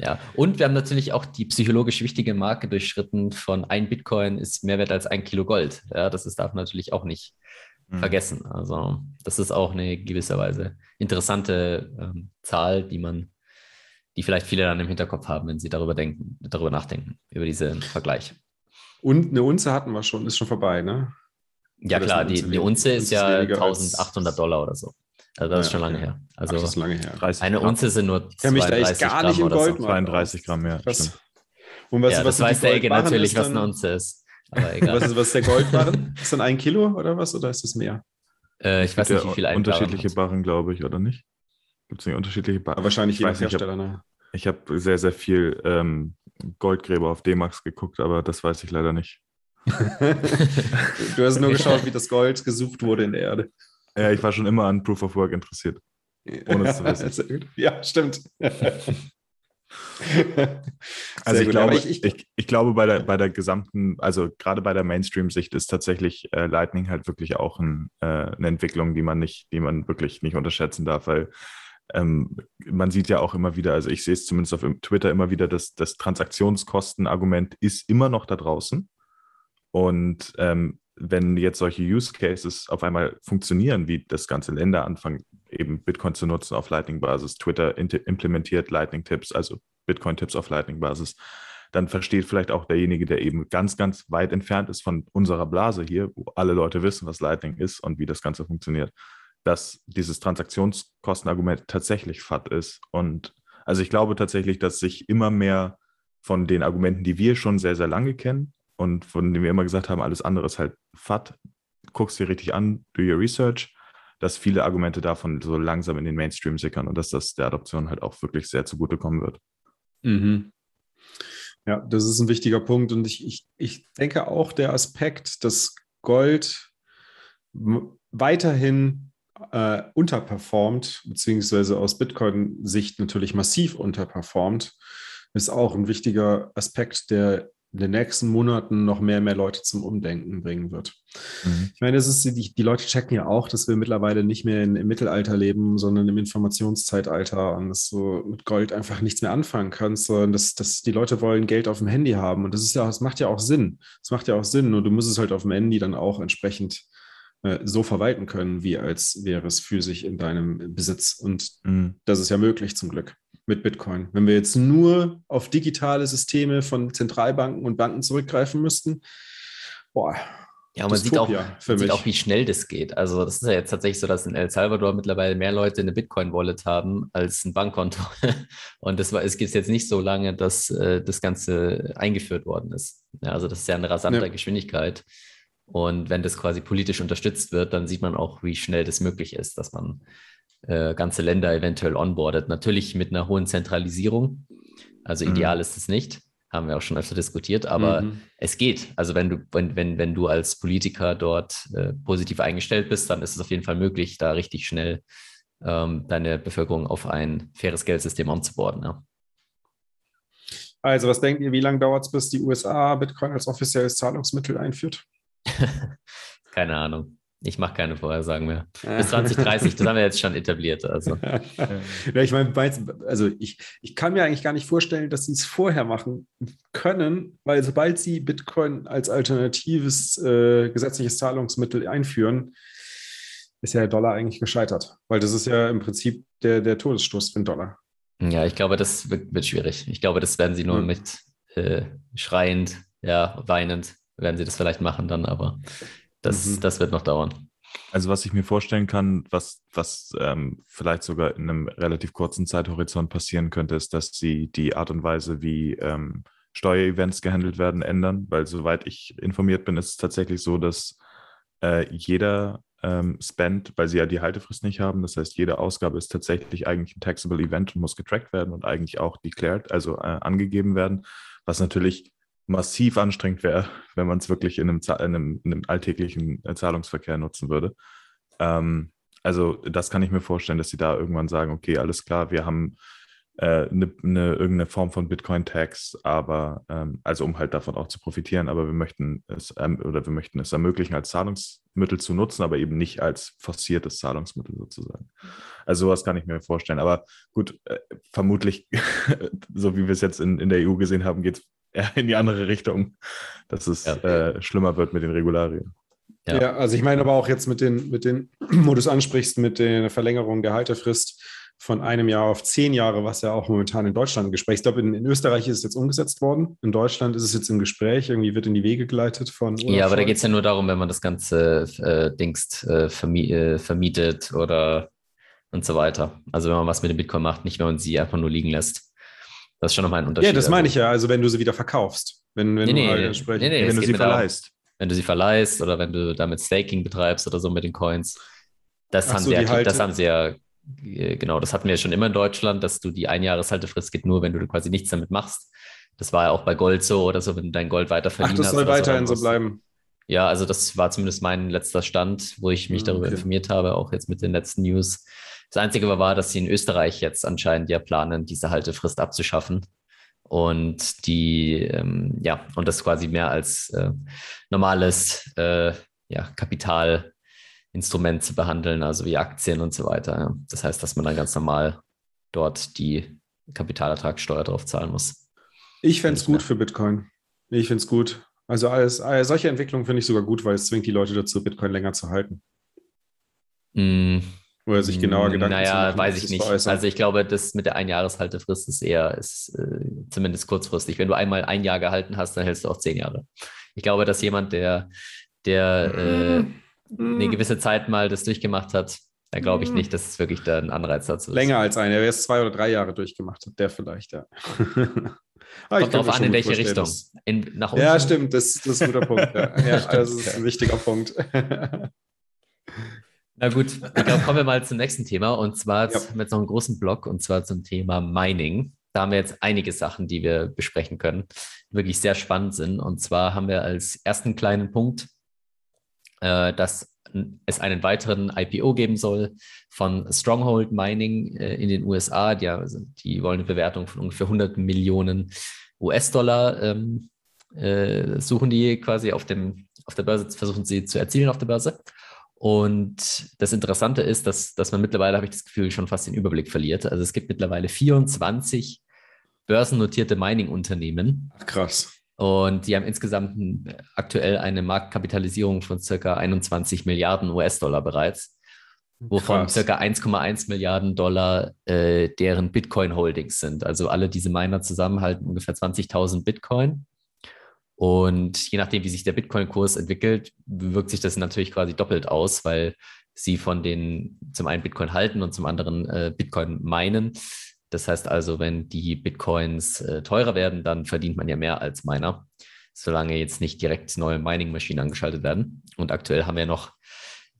Ja, und wir haben natürlich auch die psychologisch wichtige Marke durchschritten von ein Bitcoin ist mehr wert als ein Kilo Gold. Ja, das ist, darf man natürlich auch nicht Mhm. vergessen. Also, das ist auch eine gewisserweise interessante ähm, Zahl, die man, die vielleicht viele dann im Hinterkopf haben, wenn sie darüber denken, darüber nachdenken, über diesen Vergleich. Und eine Unze hatten wir schon, ist schon vorbei, ne? Ja, Oder klar, eine die, Unze die Unze ist ja ist als- 1800 Dollar oder so. Also, das ist Ja, schon lange okay. her. Ach, Also, das ist lange her. 30 eine Gramm. Unze sind nur Ich kenn mich da echt 32 gar nicht Gramm im oder so. Goldmarkt 32 Gramm, ja. Was? Und was, ja, was das weiß der Ege Goldbarren? natürlich, was eine Unze ist. Aber egal. Was ist, was ist der Goldbarren? ist dann ein Kilo oder was? Oder ist das mehr? Äh, ich weiß nicht, wie viel ein Unterschiedliche Barren Barren, glaube ich, oder nicht? Gibt es nicht unterschiedliche Barren? Aber wahrscheinlich ich je nach weiß nicht, ich Hersteller. habe Ne? ich hab sehr, sehr viel ähm, Goldgräber auf D-Max geguckt, aber das weiß ich leider nicht. du hast nur geschaut, wie das Gold gesucht wurde in der Erde. Ja, ich war schon immer an Proof of Work interessiert. Ohne es zu wissen. Ja, stimmt. Also ich glaube, ich, ich, ich, glaube bei der, bei der gesamten, also gerade bei der Mainstream-Sicht ist tatsächlich äh, Lightning halt wirklich auch ein, äh, eine Entwicklung, die man nicht, die man wirklich nicht unterschätzen darf, weil ähm, man sieht ja auch immer wieder, also ich sehe es zumindest auf Twitter immer wieder, dass das Transaktionskostenargument ist immer noch da draußen. Und ähm, wenn jetzt solche Use Cases auf einmal funktionieren, wie das ganze Länder anfangen, eben Bitcoin zu nutzen auf Lightning-Basis, Twitter implementiert Lightning-Tipps, also Bitcoin-Tipps auf Lightning-Basis, dann versteht vielleicht auch derjenige, der eben ganz, ganz weit entfernt ist von unserer Blase hier, wo alle Leute wissen, was Lightning ist und wie das Ganze funktioniert, dass dieses Transaktionskostenargument tatsächlich FAT ist. Und also ich glaube tatsächlich, dass sich immer mehr von den Argumenten, die wir schon sehr, sehr lange kennen und von denen wir immer gesagt haben, alles andere ist halt FAT, guckst dir richtig an, do your research, dass viele Argumente davon so langsam in den Mainstream sickern und dass das der Adoption halt auch wirklich sehr zugutekommen wird. Mhm. Ja, das ist ein wichtiger Punkt. Und ich, ich, ich denke auch der Aspekt, dass Gold weiterhin äh, unterperformt, beziehungsweise aus Bitcoin-Sicht natürlich massiv unterperformt, ist auch ein wichtiger Aspekt, der in den nächsten Monaten noch mehr und mehr Leute zum Umdenken bringen wird. Mhm. Ich meine, es ist, die, die Leute checken ja auch, dass wir mittlerweile nicht mehr in, im Mittelalter leben, sondern im Informationszeitalter und dass du mit Gold einfach nichts mehr anfangen kannst, sondern dass, dass die Leute wollen Geld auf dem Handy haben. Und das ist ja, das macht ja auch Sinn. Das macht ja auch Sinn. Und du musst es halt auf dem Handy dann auch entsprechend äh, so verwalten können, wie als wäre es physisch in deinem Besitz. Und mhm. das ist ja möglich zum Glück mit Bitcoin. Wenn wir jetzt nur auf digitale Systeme von Zentralbanken und Banken zurückgreifen müssten, boah. Ja, man sieht, auch, man sieht auch, wie schnell das geht. Also das ist ja jetzt tatsächlich so, dass in El Salvador mittlerweile mehr Leute eine Bitcoin-Wallet haben als ein Bankkonto. Und das war, es gibt jetzt nicht so lange, dass äh, das Ganze eingeführt worden ist. Ja, also das ist ja eine rasante ja. Geschwindigkeit. Und wenn das quasi politisch unterstützt wird, dann sieht man auch, wie schnell das möglich ist, dass man äh, ganze Länder eventuell onboardet. Natürlich mit einer hohen Zentralisierung. Also ideal mhm. ist es nicht, haben wir auch schon öfter diskutiert, aber mhm. es geht. Also wenn du, wenn, wenn, wenn du als Politiker dort äh, positiv eingestellt bist, dann ist es auf jeden Fall möglich, da richtig schnell ähm, deine Bevölkerung auf ein faires Geldsystem onzuboarden. Ja. Also, was denkt ihr, wie lange dauert es, bis die USA Bitcoin als offizielles Zahlungsmittel einführt? Keine Ahnung. Ich mache keine Vorhersagen mehr. Bis 2030, das haben wir jetzt schon etabliert. Also. ja, ich meine, also ich, ich kann mir eigentlich gar nicht vorstellen, dass sie es vorher machen können, weil sobald sie Bitcoin als alternatives äh, gesetzliches Zahlungsmittel einführen, ist ja der Dollar eigentlich gescheitert. Weil das ist ja im Prinzip der, der Todesstoß für den Dollar. Ja, ich glaube, das wird, wird schwierig. Ich glaube, das werden sie nur hm. mit äh, schreiend, ja, weinend, werden sie das vielleicht machen dann, aber das, mhm. das wird noch dauern. Also was ich mir vorstellen kann, was, was ähm, vielleicht sogar in einem relativ kurzen Zeithorizont passieren könnte, ist, dass sie die Art und Weise, wie ähm, Steuerevents gehandelt werden, ändern. Weil soweit ich informiert bin, ist es tatsächlich so, dass äh, jeder ähm, Spend, weil sie ja die Haltefrist nicht haben, das heißt, jede Ausgabe ist tatsächlich eigentlich ein taxable Event und muss getrackt werden und eigentlich auch declared, also äh, angegeben werden, was natürlich massiv anstrengend wäre, wenn man es wirklich in einem, in, einem, in einem, alltäglichen äh, Zahlungsverkehr nutzen würde. Ähm, also das kann ich mir vorstellen, dass sie da irgendwann sagen, okay, alles klar, wir haben äh, eine, eine, irgendeine Form von Bitcoin-Tax, aber ähm, also um halt davon auch zu profitieren, aber wir möchten es ähm, oder wir möchten es ermöglichen, als Zahlungsmittel zu nutzen, aber eben nicht als forciertes Zahlungsmittel sozusagen. Also sowas kann ich mir vorstellen. Aber gut, äh, vermutlich, so wie wir es jetzt in, in der EU gesehen haben, geht es eher in die andere Richtung, dass es ja. äh, schlimmer wird mit den Regularien. Ja. ja. also ich meine aber auch jetzt mit den, mit den, wo du es ansprichst, mit der Verlängerung der Haltefrist von einem Jahr auf zehn Jahre, was ja auch momentan in Deutschland im Gespräch ist. Ich glaube, in, in, Österreich ist es jetzt umgesetzt worden. In Deutschland ist es jetzt im Gespräch, irgendwie wird in die Wege geleitet von. Olaf ja, aber da geht es ja nur darum, wenn man das Ganze äh, Dings äh, äh, vermietet oder und so weiter. Also wenn man was mit dem Bitcoin macht, nicht wenn man sie einfach nur liegen lässt. Das ist schon nochmal ein Unterschied. Ja, das meine ich ja. Also wenn du sie wieder verkaufst. Wenn, wenn nee, du halt entsprechend, nee, nee, wenn du sie verleihst. Wenn du sie verleihst oder wenn du damit Staking betreibst oder so mit den Coins. Das, haben, so, sie ja, das haben sie ja, äh, genau, das hatten wir ja schon immer in Deutschland, dass du die Einjahreshaltefrist geht nur, wenn du quasi nichts damit machst. Das war ja auch bei Gold so oder so, wenn du dein Gold weiter verliehen Ach, das soll weiterhin so bleiben. Ja, also das war zumindest mein letzter Stand, wo ich mich hm, darüber okay. informiert habe, auch jetzt mit den letzten News. Das Einzige war, dass sie in Österreich jetzt anscheinend ja planen, diese Haltefrist abzuschaffen und die, ähm, ja, und das quasi mehr als äh, normales äh, ja, Kapitalinstrument zu behandeln, also wie Aktien und so weiter. Ja. Das heißt, dass man dann ganz normal dort die Kapitalertragssteuer drauf zahlen muss. Ich fände es gut für Bitcoin. Ich finde es gut. Also alles, alles, solche Entwicklungen finde ich sogar gut, weil es zwingt die Leute dazu, Bitcoin länger zu halten. Mm, oder sich genauer Gedanken naja, zu machen. Naja, weiß ich nicht. Also ich glaube, das mit der Einjahreshaltefrist ist eher, ist äh, zumindest kurzfristig. Wenn du einmal ein Jahr gehalten hast, dann hältst du auch zehn Jahre. Ich glaube, dass jemand, der, der äh, eine gewisse Zeit mal das durchgemacht hat, da glaube ich nicht, dass es wirklich da ein Anreiz dazu ist. Länger als einer, der es zwei oder drei Jahre durchgemacht hat, der vielleicht, ja. Ah, Kommt drauf an, in welche Richtung. In, nach unten? Ja, stimmt, das, das ist ein guter Punkt. Ja, ja das ist ein wichtiger Punkt. Na gut, ich glaube, kommen wir mal zum nächsten Thema. Und zwar ja. haben wir jetzt noch einen großen Block und zwar zum Thema Mining. Da haben wir jetzt einige Sachen, die wir besprechen können, die wirklich sehr spannend sind. Und zwar haben wir als ersten kleinen Punkt, äh, dass es einen weiteren IPO geben soll von Stronghold Mining äh, in den USA. Die, also, die wollen eine Bewertung von ungefähr 100 Millionen US-Dollar ähm, äh, suchen die quasi auf, dem, auf der Börse, versuchen sie zu erzielen auf der Börse. Und das Interessante ist, dass, dass man mittlerweile, habe ich das Gefühl, schon fast den Überblick verliert. Also es gibt mittlerweile 24 börsennotierte Mining-Unternehmen. Krass. Und die haben insgesamt aktuell eine Marktkapitalisierung von circa 21 Milliarden US-Dollar bereits, wovon Krass. circa 1,1 Milliarden Dollar äh, deren Bitcoin-Holdings sind. Also alle diese Miner zusammenhalten ungefähr 20.000 Bitcoin. Und je nachdem, wie sich der Bitcoin-Kurs entwickelt, wirkt sich das natürlich quasi doppelt aus, weil sie von den zum einen Bitcoin halten und zum anderen äh, Bitcoin meinen. Das heißt also, wenn die Bitcoins äh, teurer werden, dann verdient man ja mehr als Miner, solange jetzt nicht direkt neue Mining-Maschinen angeschaltet werden. Und aktuell haben wir noch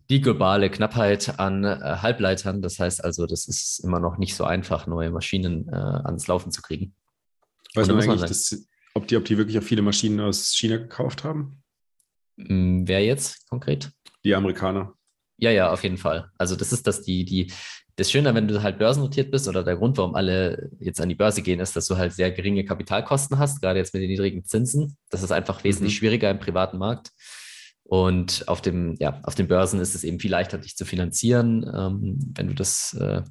die globale Knappheit an äh, Halbleitern. Das heißt also, das ist immer noch nicht so einfach, neue Maschinen äh, ans Laufen zu kriegen. Weiß man eigentlich, das, ob die, ob die wirklich auch viele Maschinen aus China gekauft haben? Mm, wer jetzt konkret? Die Amerikaner. Ja, ja, auf jeden Fall. Also das ist das, die, die das Schöne, wenn du halt börsennotiert bist oder der Grund, warum alle jetzt an die Börse gehen, ist, dass du halt sehr geringe Kapitalkosten hast, gerade jetzt mit den niedrigen Zinsen. Das ist einfach wesentlich Mhm. schwieriger im privaten Markt. Und auf dem, ja, auf den Börsen ist es eben viel leichter, dich zu finanzieren, ähm, wenn du das, äh,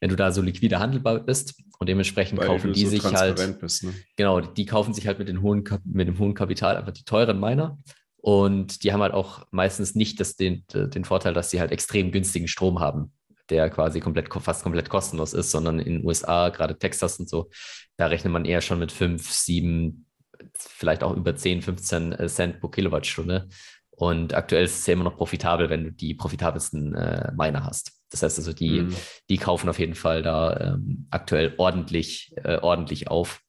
wenn du da so liquide handelbar bist. Und dementsprechend Weil kaufen die so sich halt, bist. Ne? genau, die kaufen sich halt mit, den hohen, mit dem hohen Kapital einfach die teuren Miner. Und die haben halt auch meistens nicht das, den, den Vorteil, dass sie halt extrem günstigen Strom haben, der quasi komplett, fast komplett kostenlos ist, sondern in den USA, gerade Texas und so, da rechnet man eher schon mit 5, 7, vielleicht auch über 10, 15 Cent pro Kilowattstunde. Und aktuell ist es ja immer noch profitabel, wenn du die profitabelsten äh, Miner hast. Das heißt also, die, Mhm. die kaufen auf jeden Fall da ähm, aktuell ordentlich, äh, ordentlich auf.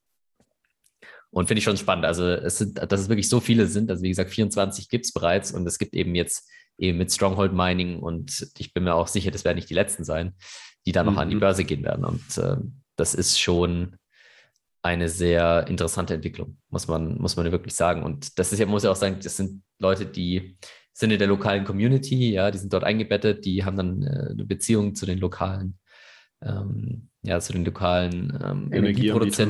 Und finde ich schon spannend. Also, es sind, dass es wirklich so viele sind. Also, wie gesagt, 24 gibt es bereits und es gibt eben jetzt eben mit Stronghold Mining und ich bin mir auch sicher, das werden nicht die letzten sein, die dann noch an die Mhm. Börse gehen werden. Und äh, das ist schon eine sehr interessante Entwicklung, muss man, muss man wirklich sagen. Und das ist ja, muss ja auch sagen, das sind Leute, die sind in der lokalen Community, ja, die sind dort eingebettet, die haben dann äh, eine Beziehung zu den lokalen, ähm, ja, zu den lokalen ähm, Energieanbietern,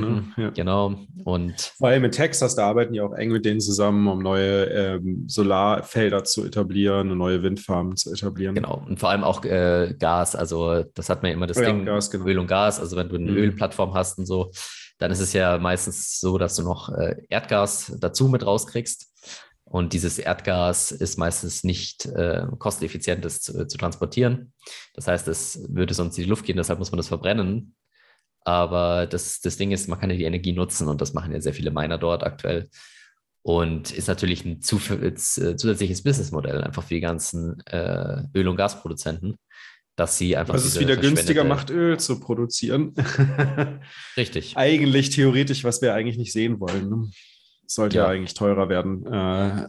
Energieproduzenten. ne? Ja. Genau. Und Vor allem in Texas, da arbeiten die auch eng mit denen zusammen, um neue ähm, Solarfelder zu etablieren und neue Windfarmen zu etablieren. Genau, und vor allem auch äh, Gas. Also, das hat man ja immer das Oh ja, Ding, Gas, genau. Öl und Gas. Also, wenn du eine Mhm. Ölplattform hast und so, dann ist es ja meistens so, dass du noch äh, Erdgas dazu mit rauskriegst. Und dieses Erdgas ist meistens nicht äh, kosteneffizient, das zu, zu transportieren. Das heißt, es würde sonst in die Luft gehen, deshalb muss man das verbrennen. Aber das, das Ding ist, man kann ja die Energie nutzen und das machen ja sehr viele Miner dort aktuell. Und ist natürlich ein zuf- äh, zusätzliches Businessmodell einfach für die ganzen äh, Öl- und Gasproduzenten, dass sie einfach. Was es wieder günstiger macht, Öl zu produzieren. Richtig. eigentlich theoretisch, was wir eigentlich nicht sehen wollen. Ne? Sollte ja. Eigentlich teurer werden. Äh,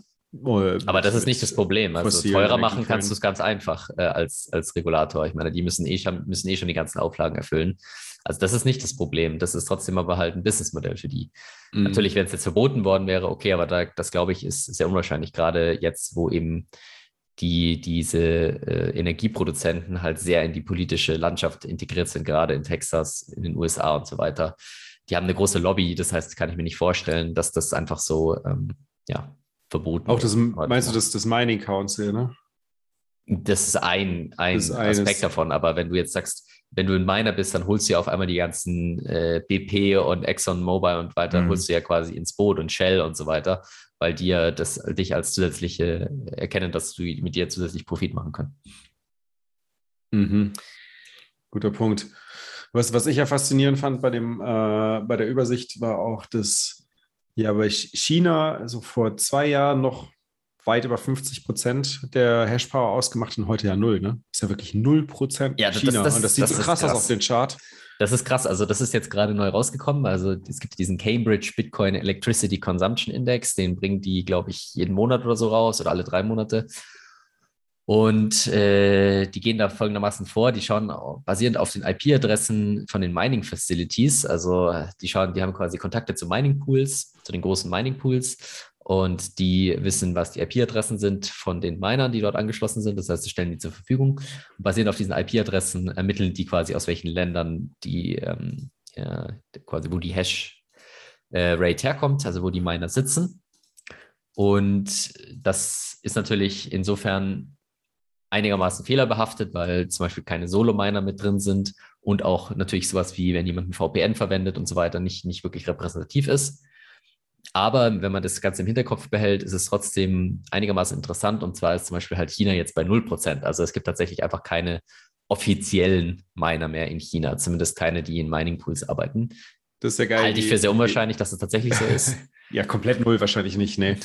Aber das ist nicht das Problem. Also teurer machen kannst du es ganz einfach äh, als, als Regulator. Ich meine, die müssen eh, schon, müssen eh schon die ganzen Auflagen erfüllen. Also das ist nicht das Problem. Das ist trotzdem aber halt ein Businessmodell für die. Mhm. Natürlich, wenn es jetzt verboten worden wäre, okay, aber da, das glaube ich ist sehr unwahrscheinlich, gerade jetzt, wo eben die, diese äh, Energieproduzenten halt sehr in die politische Landschaft integriert sind, gerade in Texas, in den USA und so weiter. Die haben eine große Lobby, das heißt, kann ich mir nicht vorstellen, dass das einfach so ähm, ja, verboten Auch das, wird. meinst du das, das Mining Council, ne? Das ist ein, ein Das ist eines. Aspekt davon, aber wenn du jetzt sagst, wenn du ein Miner bist, dann holst du ja auf einmal die ganzen äh, BP und Exxon Mobil und weiter, Mhm. holst du ja quasi ins Boot und Shell und so weiter, weil die ja das dich als zusätzliche erkennen, dass du mit dir zusätzlich Profit machen können. Mhm. Guter Punkt. Was, was ich ja faszinierend fand bei, dem, äh, bei der Übersicht war auch, dass ja bei Ch- China so vor zwei Jahren noch weit über 50 Prozent der Hashpower ausgemacht und heute ja null, ne? Ist ja wirklich null Prozent Ja, das- China. das- und das sieht das so ist krass aus krass. auf den Chart. Das ist krass. Also, das ist jetzt gerade neu rausgekommen. Also, es gibt diesen Cambridge Bitcoin Electricity Consumption Index. Den bringen die, glaube ich, jeden Monat oder so raus oder alle drei Monate. Und äh, die gehen da folgendermaßen vor. Die schauen au- basierend auf den IP-Adressen von den Mining Facilities. Also, äh, die schauen, die haben quasi Kontakte zu Mining Pools, zu den großen Mining Pools. Und die wissen, was die IP-Adressen sind von den Minern, die dort angeschlossen sind. Das heißt, sie stellen die zur Verfügung. Und basierend auf diesen IP-Adressen ermitteln die quasi, aus welchen Ländern die ähm, ja, quasi, wo die Hash-Rate herkommt, also wo die Miner sitzen. Und das ist natürlich insofern einigermaßen fehlerbehaftet, weil zum Beispiel keine Solo-Miner mit drin sind und auch natürlich sowas wie, wenn jemand ein VPN verwendet und so weiter, nicht, nicht wirklich repräsentativ ist. Aber wenn man das Ganze im Hinterkopf behält, ist es trotzdem einigermaßen interessant. Und zwar ist zum Beispiel halt China jetzt bei 0%. Also es gibt tatsächlich einfach keine offiziellen Miner mehr in China, zumindest keine, die in Mining Pools arbeiten. Das ist ja geil. Halte ich für sehr unwahrscheinlich, dass es tatsächlich so ist. Ja, komplett null wahrscheinlich nicht, nee.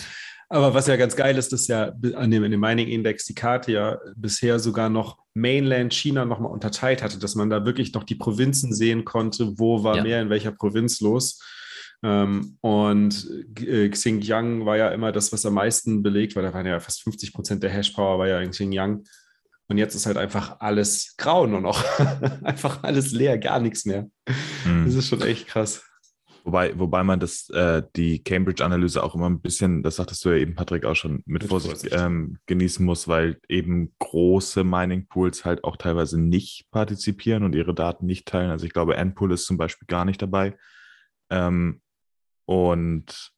Aber was ja ganz geil ist, dass ja an dem, in dem Mining-Index die Karte ja bisher sogar noch Mainland China nochmal unterteilt hatte, dass man da wirklich noch die Provinzen sehen konnte, wo war Ja. mehr in welcher Provinz los. Ähm, und äh, Xinjiang war ja immer das, was am meisten belegt, weil da waren ja fast 50 Prozent der Hashpower war ja in Xinjiang. Und jetzt ist halt einfach alles grau nur noch. einfach alles leer, gar nichts mehr. Das Mhm. ist schon echt krass. Wobei, wobei man das, äh, die Cambridge-Analyse auch immer ein bisschen, das sagtest du ja eben, Patrick, auch schon mit, Mit Vorsicht, Vorsicht. Ähm, genießen muss, weil eben große Mining-Pools halt auch teilweise nicht partizipieren und ihre Daten nicht teilen. Also ich glaube, Npool ist zum Beispiel gar nicht dabei. Ähm, und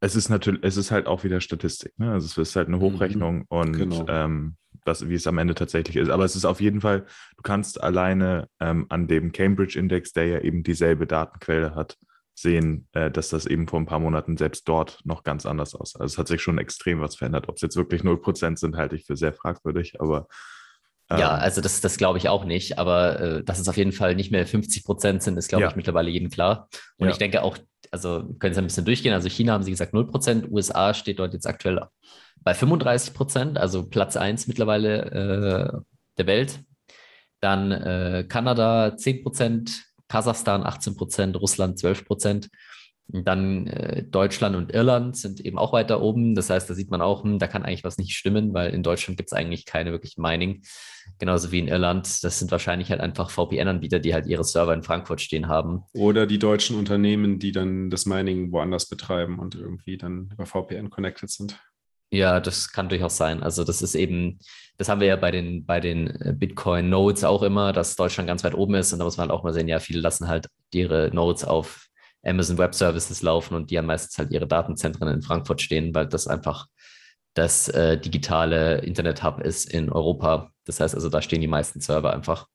es ist natürlich, es ist halt auch wieder Statistik. Ne? Also es ist halt eine Hochrechnung und Genau. ähm, das, wie es am Ende tatsächlich ist. Aber es ist auf jeden Fall, du kannst alleine ähm, an dem Cambridge-Index, der ja eben dieselbe Datenquelle hat, sehen, äh, dass das eben vor ein paar Monaten selbst dort noch ganz anders aussah. Also es hat sich schon extrem was verändert. Ob es jetzt wirklich 0% sind, halte ich für sehr fragwürdig, aber Ja, ähm, also das, das glaube ich auch nicht, aber äh, dass es auf jeden Fall nicht mehr 50 Prozent sind, ist, glaube Ja. ich, mittlerweile jedem klar. Und Ja. ich denke auch, also können es ein bisschen durchgehen. Also China haben sie gesagt 0 Prozent, USA steht dort jetzt aktuell bei 35 Prozent, also Platz 1 mittlerweile äh, der Welt. Dann äh, Kanada 10 Prozent, Kasachstan 18 Prozent, Russland 12 Prozent. Dann äh, Deutschland und Irland sind eben auch weiter oben. Das heißt, da sieht man auch, hm, da kann eigentlich was nicht stimmen, weil in Deutschland gibt es eigentlich keine wirklich Mining. Genauso wie in Irland. Das sind wahrscheinlich halt einfach VPN-Anbieter, die halt ihre Server in Frankfurt stehen haben. Oder die deutschen Unternehmen, die dann das Mining woanders betreiben und irgendwie dann über VPN connected sind. Ja, das kann durchaus sein. Also das ist eben, das haben wir ja bei den, bei den äh, Bitcoin-Nodes auch immer, dass Deutschland ganz weit oben ist. Und da muss man halt auch mal sehen, ja, viele lassen halt ihre Nodes auf Amazon Web Services laufen und die haben meistens halt ihre Datenzentren in Frankfurt stehen, weil das einfach das äh, digitale Internet-Hub ist in Europa. Das heißt also, da stehen die meisten Server einfach.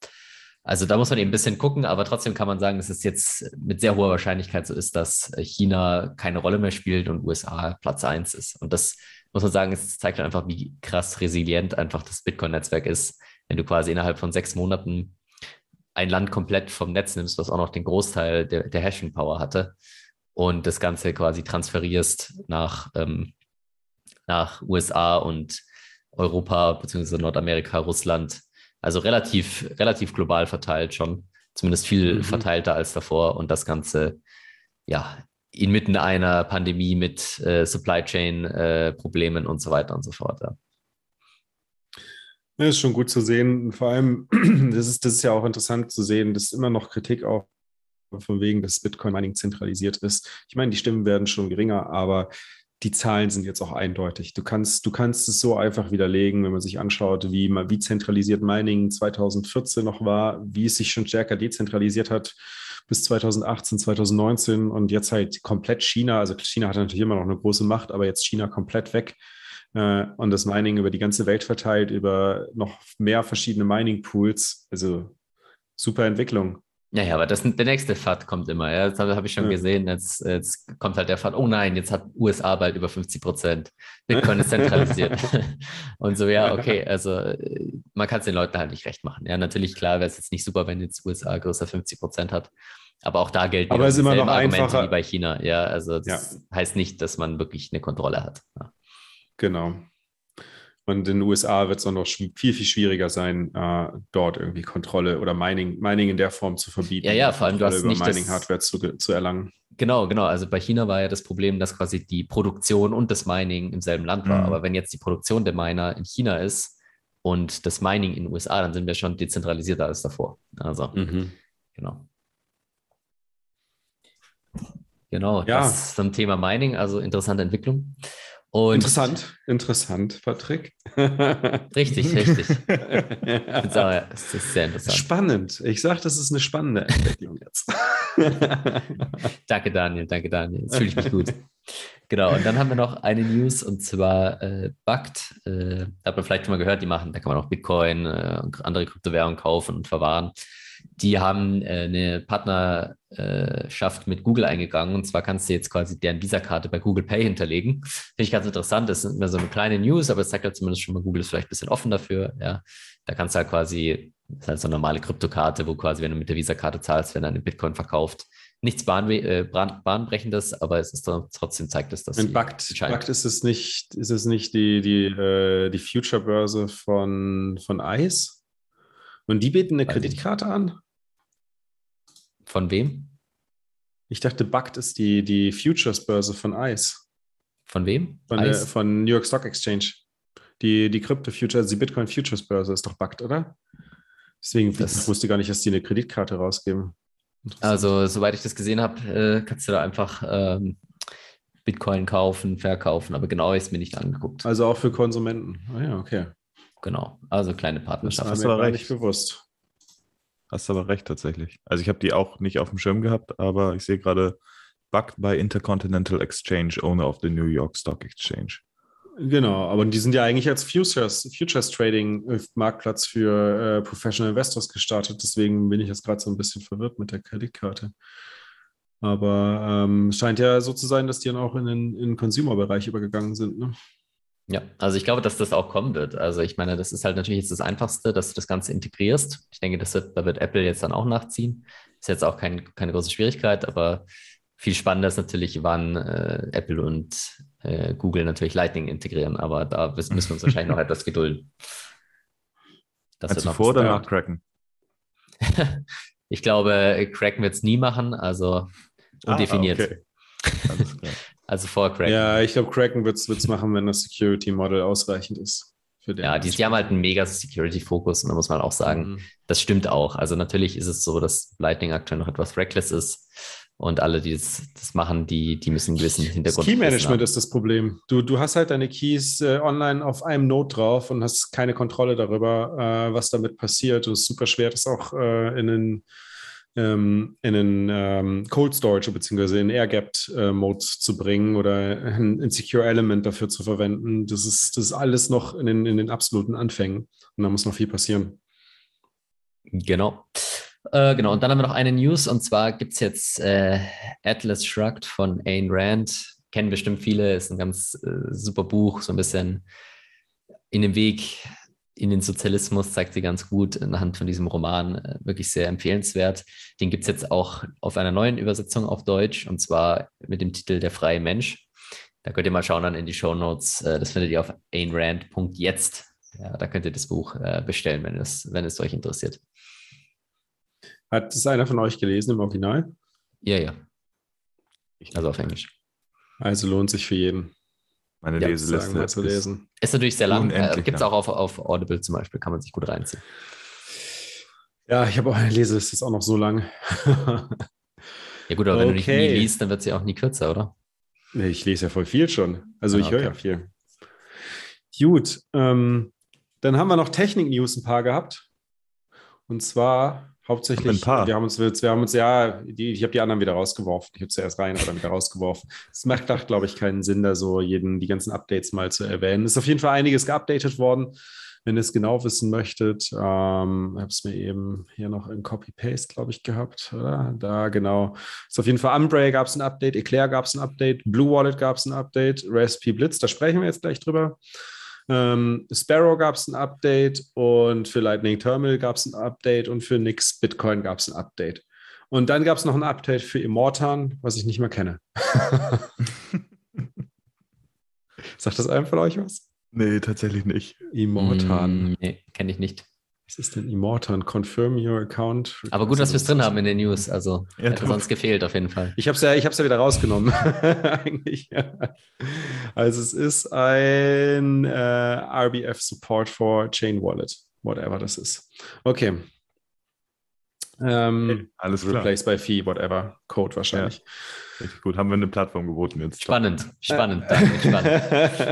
Also da muss man eben ein bisschen gucken, aber trotzdem kann man sagen, dass es jetzt mit sehr hoher Wahrscheinlichkeit so ist, dass China keine Rolle mehr spielt und USA Platz 1 ist. Und das muss man sagen, es zeigt einfach, wie krass resilient einfach das Bitcoin-Netzwerk ist, wenn du quasi innerhalb von sechs Monaten ein Land komplett vom Netz nimmst, was auch noch den Großteil der, der Hashing-Power hatte und das Ganze quasi transferierst nach, ähm, nach USA und Europa beziehungsweise Nordamerika, Russland. Also relativ, relativ global verteilt schon, zumindest viel Mhm. verteilter als davor und das Ganze ja inmitten einer Pandemie mit äh, Supply Chain äh, Problemen und so weiter und so fort. Ja. Ja, ist schon gut zu sehen. Vor allem, das ist, das ist ja auch interessant zu sehen, dass immer noch Kritik auch von wegen, dass Bitcoin-Mining zentralisiert ist. Ich meine, die Stimmen werden schon geringer, aber die Zahlen sind jetzt auch eindeutig. Du kannst, du kannst es so einfach widerlegen, wenn man sich anschaut, wie, wie zentralisiert Mining 2014 noch war, wie es sich schon stärker dezentralisiert hat bis 2018, 2019 und jetzt halt komplett China. Also China hat natürlich immer noch eine große Macht, aber jetzt China komplett weg äh, und das Mining über die ganze Welt verteilt, über noch mehr verschiedene Mining-Pools. Also super Entwicklung. Naja, aber das, der nächste FAT kommt immer. Ja, das habe hab ich schon Ja. gesehen. Jetzt, jetzt kommt halt der FAT. Oh nein, jetzt hat USA bald über 50 Prozent. Bitcoin ist zentralisiert. und so, ja, okay. Also äh, man kann es den Leuten halt nicht recht machen. Ja, natürlich, klar wäre es jetzt nicht super, wenn jetzt USA größer 50 Prozent hat. Aber auch da gelten Aber ist immer noch Argumente einfacher. wie bei China. Ja, also das heißt nicht, dass man wirklich eine Kontrolle hat. Ja. Genau. Und in den USA wird es auch noch viel, viel schwieriger sein, äh, dort irgendwie Kontrolle oder Mining, Mining in der Form zu verbieten. Ja, ja, vor allem du hast über nicht das- Mining-Hardware zu, zu erlangen. Genau, genau. Also bei China war ja das Problem, dass quasi die Produktion und das Mining im selben Land war. Mhm. Aber wenn jetzt die Produktion der Miner in China ist und das Mining in den USA, dann sind wir schon dezentralisierter als davor. Also, Mhm. genau. Genau, Ja. das zum Thema Mining, also interessante Entwicklung. Und Interessant, interessant, Patrick. Richtig, richtig. Es ist sehr interessant. Spannend. Ich sage, das ist eine spannende Entwicklung jetzt. Danke, Daniel, danke, Daniel. Jetzt fühle ich mich gut. Genau, und dann haben wir noch eine News und zwar äh, Bugt. Äh, da hat man vielleicht schon mal gehört, die machen, da kann man auch Bitcoin äh, und andere Kryptowährungen kaufen und verwahren. Die haben äh, eine Partnerschaft mit Google eingegangen und zwar kannst du jetzt quasi deren Visa-Karte bei Google Pay hinterlegen. Finde ich ganz interessant. Das ist immer so eine kleine News, aber es zeigt ja zumindest schon mal, Google ist vielleicht ein bisschen offen dafür. Ja, da kannst du halt quasi, das ist halt so eine normale Kryptokarte, wo quasi, wenn du mit der Visa-Karte zahlst, wenn deine Bitcoin verkauft, nichts bahnwe äh, bahn bahnbrechendes, aber es ist trotzdem zeigt es, dass In entscheidend- Bakt ist es nicht, ist es nicht die, die, äh, die Future-Börse von, von ICE? Und die bieten eine Weiß ich nicht. Kreditkarte an? Von wem? Ich dachte, Bakt ist die, die Futures-Börse von ICE, Von wem? von, der, Ice? von New York Stock Exchange. Die, die Crypto-Futures, die Bitcoin-Futures-Börse ist doch Bakt, oder? Deswegen Das- ich wusste gar nicht, dass die eine Kreditkarte rausgeben. Also, soweit ich das gesehen habe, äh, kannst du da einfach ähm, Bitcoin kaufen, verkaufen, aber genau ist mir nicht angeguckt. Also auch für Konsumenten. Ah ja, okay. Genau. Also kleine Das Partnerschaft. war Hast mir du gar recht. nicht bewusst. Hast aber recht tatsächlich. Also ich habe die auch nicht auf dem Schirm gehabt, aber ich sehe gerade Backed by Intercontinental Exchange, Owner of the New York Stock Exchange. Genau, aber die sind ja eigentlich als Futures, Futures Trading äh, Marktplatz für äh, Professional Investors gestartet. Deswegen bin ich jetzt gerade so ein bisschen verwirrt mit der Kreditkarte. Aber ähm, es scheint ja so zu sein, dass die dann auch in den, in den Consumer-Bereich übergegangen sind. Ne? Ja, also ich glaube, dass das auch kommen wird. Also ich meine, das ist halt natürlich jetzt das Einfachste, dass du das Ganze integrierst. Ich denke, das wird, da wird Apple jetzt dann auch nachziehen. Ist jetzt auch kein, keine große Schwierigkeit, aber viel spannender ist natürlich, wann äh, Apple und äh, Google natürlich Lightning integrieren. Aber da müssen wir uns wahrscheinlich noch etwas gedulden. Das noch vor oder nach Cracken? Ich glaube, Cracken wird es nie machen, also undefiniert. Ah, okay. Alles klar. Also vor Cracken. Ja, ich glaube, Kraken wird es machen, wenn das Security-Model ausreichend ist. Ja, die, die haben halt einen mega Security-Fokus und da muss man auch sagen, Mhm. das stimmt auch. Also natürlich ist es so, dass Lightning aktuell noch etwas reckless ist und alle, die das, das machen, die, die müssen einen gewissen Das Hintergrund. Key-Management haben. ist das Problem. Du, du hast halt deine Keys äh, online auf einem Node drauf und hast keine Kontrolle darüber, äh, was damit passiert. Und es ist super schwer, das auch äh, in den, ähm, in den ähm, Cold Storage bzw. in Air-Gapped-Mode zu bringen oder ein, ein Secure Element dafür zu verwenden. Das ist, das ist alles noch in den, in den absoluten Anfängen. Und da muss noch viel passieren. Genau. Äh, genau, und dann haben wir noch eine News und zwar gibt es jetzt äh, Atlas Shrugged von Ayn Rand. Kennen bestimmt viele, ist ein ganz äh, super Buch, so ein bisschen in dem Weg in den Sozialismus, zeigt sie ganz gut anhand von diesem Roman, äh, wirklich sehr empfehlenswert. Den gibt es jetzt auch auf einer neuen Übersetzung auf Deutsch und zwar mit dem Titel Der freie Mensch. Da könnt ihr mal schauen dann in die Show Notes. Äh, das findet ihr auf ainrand.jetzt. Ja, da könnt ihr das Buch äh, bestellen, wenn es, wenn es euch interessiert. Hat das einer von euch gelesen im Original? Ja, ja. Also auf Englisch. Also lohnt sich für jeden, Meine Ja, Leseliste ist- lesen. Ist natürlich sehr lang. Äh, Gibt es auch auf, auf Audible zum Beispiel, kann man sich gut reinziehen. Ja, ich habe auch eine Leseliste, ist auch noch so lang. Ja gut, aber wenn du nicht Okay. nie liest, dann wird sie auch nie kürzer, oder? Nee, Ich lese ja voll viel schon. Also Ah, ich höre okay. ja viel. Gut, ähm, dann haben wir noch Technik-News ein paar gehabt. Und zwar hauptsächlich, wir haben uns, wir haben uns ja, die, ich habe die anderen wieder rausgeworfen. Ich habe zuerst rein, aber dann wieder rausgeworfen. Es macht, glaube ich, keinen Sinn, da so jeden, die ganzen Updates mal zu erwähnen. Es ist auf jeden Fall einiges geupdatet worden. Wenn ihr es genau wissen möchtet, ähm, habe es mir eben hier noch in Copy-Paste, glaube ich, gehabt. Oder? Da genau. Ist auf jeden Fall Umbrella gab es ein Update, Eclair gab es ein Update, Blue Wallet gab es ein Update, Raspberry Blitz, da sprechen wir jetzt gleich drüber. Ähm, Sparrow gab es ein Update und für Lightning Terminal gab es ein Update und für Nix Bitcoin gab es ein Update. Und dann gab es noch ein Update für Immortan, was ich nicht mehr kenne. Sagt das einem von euch was? Nee, tatsächlich nicht. Immortan. Mm, nee, kenne ich nicht. Was ist denn Immortan? Confirm your account. Aber gut, dass wir es drin haben in den News. Also Ja, hätte sonst gefehlt auf jeden Fall. Ich habe es ja, ich ja wieder rausgenommen. Eigentlich. Ja. Also es ist ein äh, RBF Support for Chain Wallet, whatever das ist. Okay. Ähm, Alles klar. Replace by Fee, whatever. Code wahrscheinlich. Richtig gut. Haben wir eine Plattform geboten jetzt. Spannend, spannend, spannend.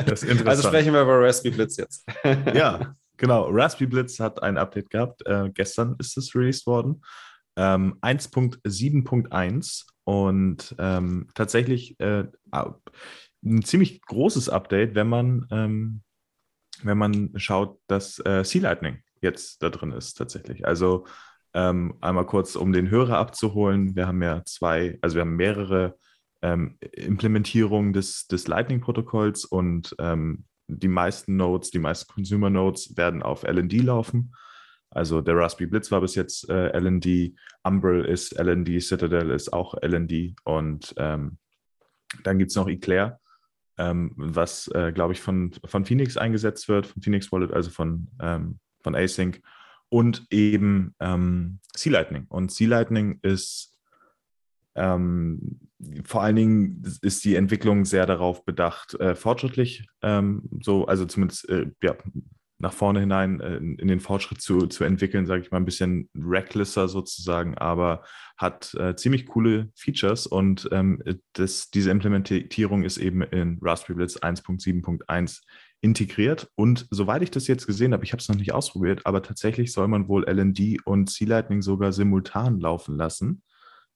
Das ist interessant. Also sprechen wir über Raspberry Blitz jetzt. Ja, genau. Raspberry Blitz hat ein Update gehabt. Äh, gestern ist es released worden. Ähm, 1.7.1 und ähm, tatsächlich äh, ein ziemlich großes Update, wenn man, ähm, wenn man schaut, dass äh, Sea Lightning jetzt da drin ist tatsächlich. Also ähm, einmal kurz, um den Hörer abzuholen. Wir haben ja zwei, also wir haben mehrere ähm, Implementierungen des, des Lightning-Protokolls und ähm, die meisten Nodes, die meisten Consumer Nodes werden auf LND laufen. Also der Raspberry Blitz war bis jetzt äh, LND, Umbrel ist LND, Citadel ist auch LND und ähm, dann gibt es noch Eclair, ähm, was, äh, glaube ich, von, von Phoenix eingesetzt wird, von Phoenix Wallet, also von, ähm, von Async und eben ähm, Sea Lightning. Und Sea Lightning ist ähm, vor allen Dingen ist die Entwicklung sehr darauf bedacht, äh, fortschrittlich, ähm, so, also zumindest äh, ja, nach vorne hinein äh, in, den Fortschritt zu, zu entwickeln, sage ich mal, ein bisschen recklesser sozusagen, aber hat äh, ziemlich coole Features und ähm, das, diese Implementierung ist eben in Raspberry Blitz 1.7.1 integriert. Und soweit ich das jetzt gesehen habe, ich habe es noch nicht ausprobiert, aber tatsächlich soll man wohl LND und C-Lightning sogar simultan laufen lassen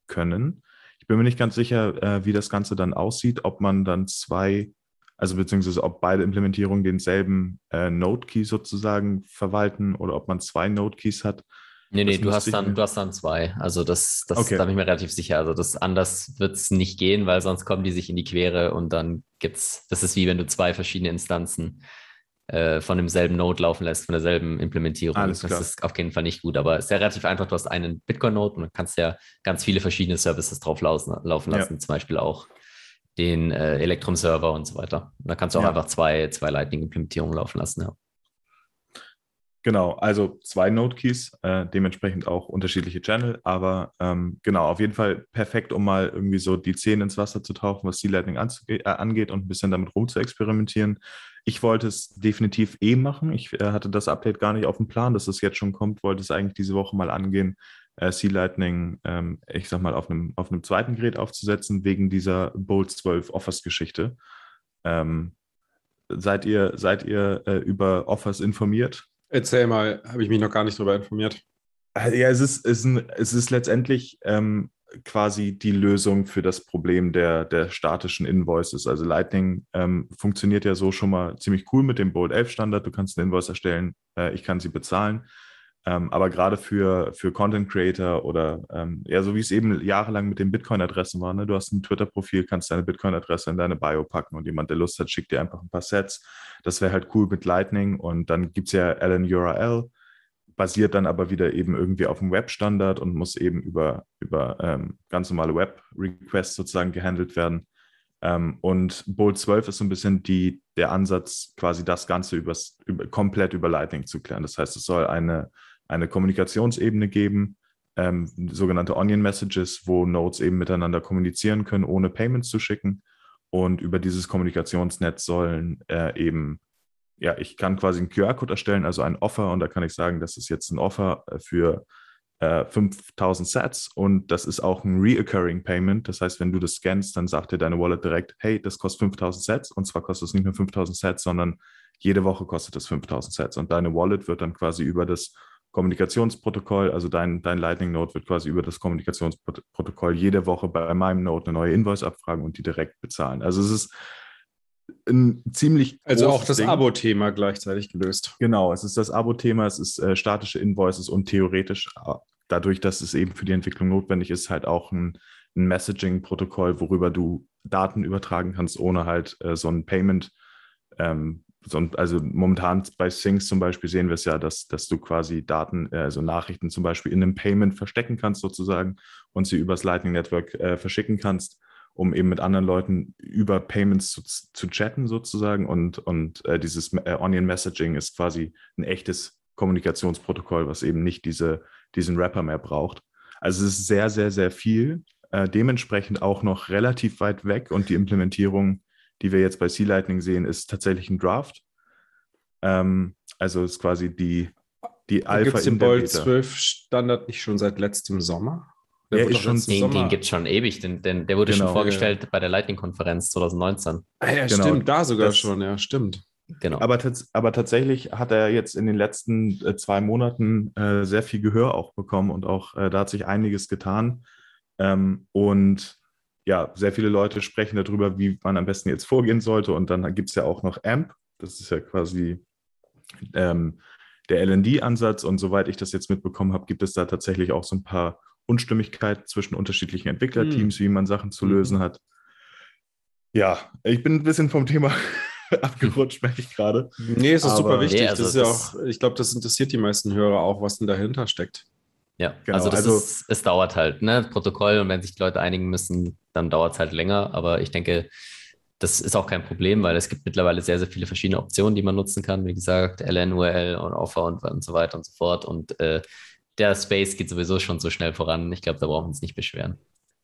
können. Ich bin mir nicht ganz sicher, äh, wie das Ganze dann aussieht, ob man dann zwei, also beziehungsweise ob beide Implementierungen denselben äh, Node-Key sozusagen verwalten oder ob man zwei Node-Keys hat. Nee, nee, Das du hast, dann, mir- du hast dann zwei. Also das, das Okay. da bin ich mir relativ sicher. Also das anders wird es nicht gehen, weil sonst kommen die sich in die Quere und dann gibt's, das ist wie wenn du zwei verschiedene Instanzen äh, von demselben Node laufen lässt, von derselben Implementierung. Alles das klar. ist auf jeden Fall nicht gut, aber es ist ja relativ einfach. Du hast einen Bitcoin-Node und dann kannst ja ganz viele verschiedene Services drauf laufen, laufen Ja. lassen, zum Beispiel auch den äh, Electrum-Server und so weiter. Und da kannst du auch Ja. einfach zwei, zwei Lightning-Implementierungen laufen lassen, ja. Genau, also zwei Node-Keys, äh, dementsprechend auch unterschiedliche Channel, aber ähm, genau, auf jeden Fall perfekt, um mal irgendwie so die Zehen ins Wasser zu tauchen, was C-Lightning anzuge- äh, angeht und ein bisschen damit rum zu experimentieren. Ich wollte es definitiv eh machen. Ich äh, hatte das Update gar nicht auf dem Plan, dass es jetzt schon kommt, wollte es eigentlich diese Woche mal angehen, äh, C-Lightning, ähm, ich sag mal, auf einem, auf zweiten Gerät aufzusetzen, wegen dieser Bolt 12 Offers-Geschichte. Ähm, seid ihr, seid ihr äh, über Offers informiert? Erzähl mal, habe ich mich noch gar nicht darüber informiert. Also, Ja, es ist, es ist, ein, es ist letztendlich ähm, quasi die Lösung für das Problem der, der statischen Invoices. Also Lightning ähm, funktioniert ja so schon mal ziemlich cool mit dem Bolt 11 Standard. Du kannst eine Invoice erstellen, äh, ich kann sie bezahlen. Ähm, aber gerade für, für Content Creator oder ähm, ja, so wie es eben jahrelang mit den Bitcoin-Adressen war, ne? du hast ein Twitter-Profil, kannst deine Bitcoin-Adresse in deine Bio packen und jemand, der Lust hat, schickt dir einfach ein paar Sets. Das wäre halt cool mit Lightning und dann gibt es ja LNURL, basiert dann aber wieder eben irgendwie auf dem Web-Standard und muss eben über, über ähm, ganz normale Web-Requests sozusagen gehandelt werden. Ähm, und Bolt 12 ist so ein bisschen die, der Ansatz, quasi das Ganze übers, über, komplett über Lightning zu klären. Das heißt, es soll eine, eine Kommunikationsebene geben, ähm, sogenannte Onion Messages, wo Nodes eben miteinander kommunizieren können, ohne Payments zu schicken. Und über dieses Kommunikationsnetz sollen äh, eben, ja, ich kann quasi einen QR-Code erstellen, also ein Offer, und da kann ich sagen, das ist jetzt ein Offer äh, für äh, 5000 Sets und das ist auch ein reoccurring Payment. Das heißt, wenn du das scannst, dann sagt dir deine Wallet direkt, hey, das kostet 5000 Sets und zwar kostet es nicht nur 5000 Sets, sondern jede Woche kostet es 5000 Sets und deine Wallet wird dann quasi über das Kommunikationsprotokoll, also dein, dein Lightning Node wird quasi über das Kommunikationsprotokoll jede Woche bei meinem Node eine neue Invoice abfragen und die direkt bezahlen. Also es ist ein ziemlich Also auch das. Abo-Thema gleichzeitig gelöst. Genau, es ist das Abo-Thema, es ist äh, statische Invoices und theoretisch, äh, dadurch, dass es eben für die Entwicklung notwendig ist, halt auch ein, ein Messaging-Protokoll, worüber du Daten übertragen kannst, ohne halt äh, so ein Payment. Ähm, also momentan bei Things zum Beispiel sehen wir es ja, dass, dass du quasi Daten, äh, also Nachrichten zum Beispiel in einem Payment verstecken kannst sozusagen und sie übers Lightning Network äh, verschicken kannst um eben mit anderen Leuten über Payments zu, zu chatten sozusagen. Und, und äh, dieses äh, Onion Messaging ist quasi ein echtes Kommunikationsprotokoll, was eben nicht diese, diesen Rapper mehr braucht. Also es ist sehr, sehr, sehr viel. Äh, dementsprechend auch noch relativ weit weg. Und die Implementierung, die wir jetzt bei Sea Lightning sehen, ist tatsächlich ein Draft. Ähm, also ist quasi die, die Gibt Alpha es den der Bolt Beta. 12 Standard nicht schon seit letztem Sommer? Der wurde ist schon- Den, Sommer- den gibt es schon ewig, den, den, der wurde Genau. schon vorgestellt bei der Lightning-Konferenz 2019. Ah, ja, Genau. stimmt, da sogar Das- schon, ja, stimmt. Genau. Aber, tats aber tatsächlich hat er jetzt in den letzten äh, zwei Monaten äh, sehr viel Gehör auch bekommen und auch äh, da hat sich einiges getan. Ähm, und ja, sehr viele Leute sprechen darüber, wie man am besten jetzt vorgehen sollte. Und dann gibt es ja auch noch AMP, das ist ja quasi ähm, der LND-Ansatz. Und soweit ich das jetzt mitbekommen habe, gibt es da tatsächlich auch so ein paar Unstimmigkeiten zwischen unterschiedlichen Entwicklerteams, wie man Sachen zu Mhm. lösen hat. Ja, ich bin ein bisschen vom Thema abgerutscht, merke ich gerade. Nee, es ist Aber- super wichtig. Nee, also das ist ja auch, ich glaube, das interessiert die meisten Hörer auch, was denn dahinter steckt. Ja, Genau, also das also- ist, es dauert halt, ne? Protokoll und wenn sich die Leute einigen müssen, dann dauert es halt länger. Aber ich denke, das ist auch kein Problem, weil es gibt mittlerweile sehr, sehr viele verschiedene Optionen, die man nutzen kann. Wie gesagt, LN, URL und Offer und, und so weiter und so fort. Und äh, der Space geht sowieso schon so schnell voran. Ich glaube, da brauchen wir uns nicht beschweren.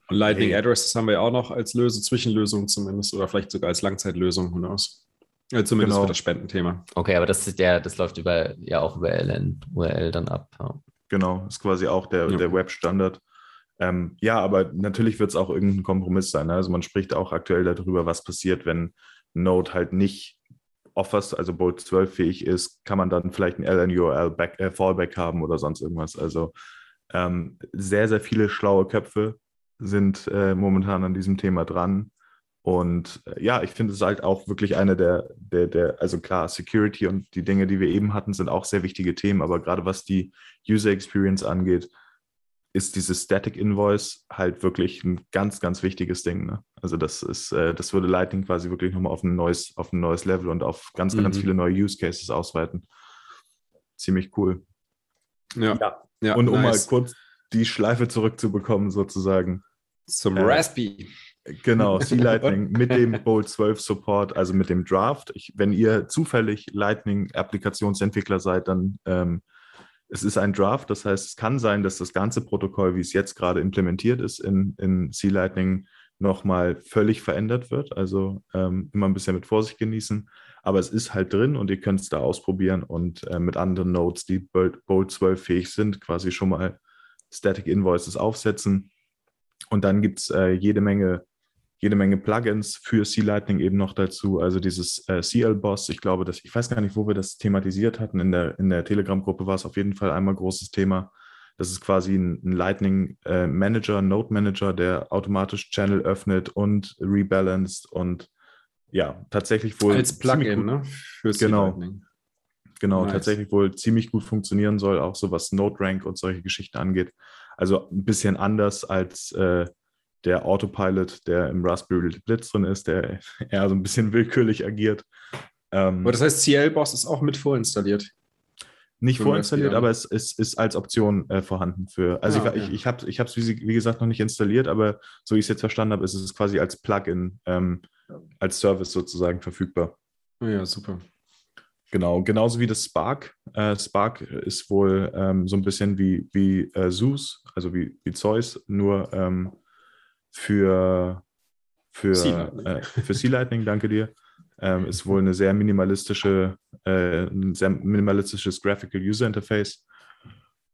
Und Lightning Nee. Addresses haben wir ja auch noch als Löse, Zwischenlösung zumindest oder vielleicht sogar als Langzeitlösung, knows. Ja, zumindest Genau. für das Spendenthema. Okay, aber das ist der, das läuft über, ja auch über LN, URL dann ab. Ja. Genau, ist quasi auch der, Ja. der Web-Standard. Ähm, ja, aber natürlich wird es auch irgendein Kompromiss sein. Ne? Also man spricht auch aktuell darüber, was passiert, wenn Node halt nicht Offers, also Bolt 12 fähig ist, kann man dann vielleicht ein LNURL Back, äh, Fallback haben oder sonst irgendwas. Also ähm, sehr, sehr viele schlaue Köpfe sind äh, momentan an diesem Thema dran. Und äh, ja, ich finde es halt auch wirklich eine der, der, der, also klar, Security und die Dinge, die wir eben hatten, sind auch sehr wichtige Themen, aber gerade was die User Experience angeht, ist dieses Static Invoice halt wirklich ein ganz, ganz wichtiges Ding. Ne? Also das ist, äh, das würde Lightning quasi wirklich nochmal auf ein neues, auf ein neues Level und auf ganz, ganz Mhm. viele neue Use Cases ausweiten. Ziemlich cool. Ja. Ja. ja und um nice. mal kurz die Schleife zurückzubekommen, sozusagen. zum äh, Raspi. Genau, C-Lightning mit dem Bolt 12 Support, also mit dem Draft. Ich, wenn ihr zufällig Lightning-Applikationsentwickler seid, dann ähm, es ist ein Draft. Das heißt, es kann sein, dass das ganze Protokoll, wie es jetzt gerade implementiert ist in, in C-Lightning, nochmal völlig verändert wird. Also ähm, immer ein bisschen mit Vorsicht genießen. Aber es ist halt drin und ihr könnt es da ausprobieren und äh, mit anderen Nodes, die Bolt, Bolt 12 fähig sind, quasi schon mal Static Invoices aufsetzen. Und dann gibt es äh, jede Menge jede Menge Plugins für C-Lightning eben noch dazu. Also dieses äh, CL-Boss, ich glaube, dass, ich weiß gar nicht, wo wir das thematisiert hatten. In der, in der Telegram-Gruppe war es auf jeden Fall einmal großes Thema. Das ist quasi ein, ein Lightning äh, Manager, Node Manager, der automatisch Channel öffnet und rebalanced und ja, tatsächlich wohl Als Plugin, gut- ne? Für Genau. Genau, Nice. tatsächlich wohl ziemlich gut funktionieren soll, auch so was Node Rank und solche Geschichten angeht. Also ein bisschen anders als äh, der Autopilot, der im Raspberry Blitz drin ist, der eher so ein bisschen willkürlich agiert. Ähm, Aber das heißt, CL-Boss ist auch mit vorinstalliert. nicht für vorinstalliert, aber es ist, ist als Option äh, vorhanden für. Also Ah, ich, okay. ich, ich habe es, wie, wie gesagt, noch nicht installiert, aber so wie ich es jetzt verstanden habe, ist es quasi als Plugin, ähm, als Service sozusagen verfügbar. Oh ja, super. Genau, genauso wie das Spark. Äh, Spark ist wohl ähm, so ein bisschen wie, wie äh, Zeus, also wie, wie Zeus, nur ähm, für, für, C-Lightning. äh, für C-Lightning, danke dir. Ähm, ist wohl eine sehr minimalistische, äh, ein sehr minimalistisches Graphical User Interface.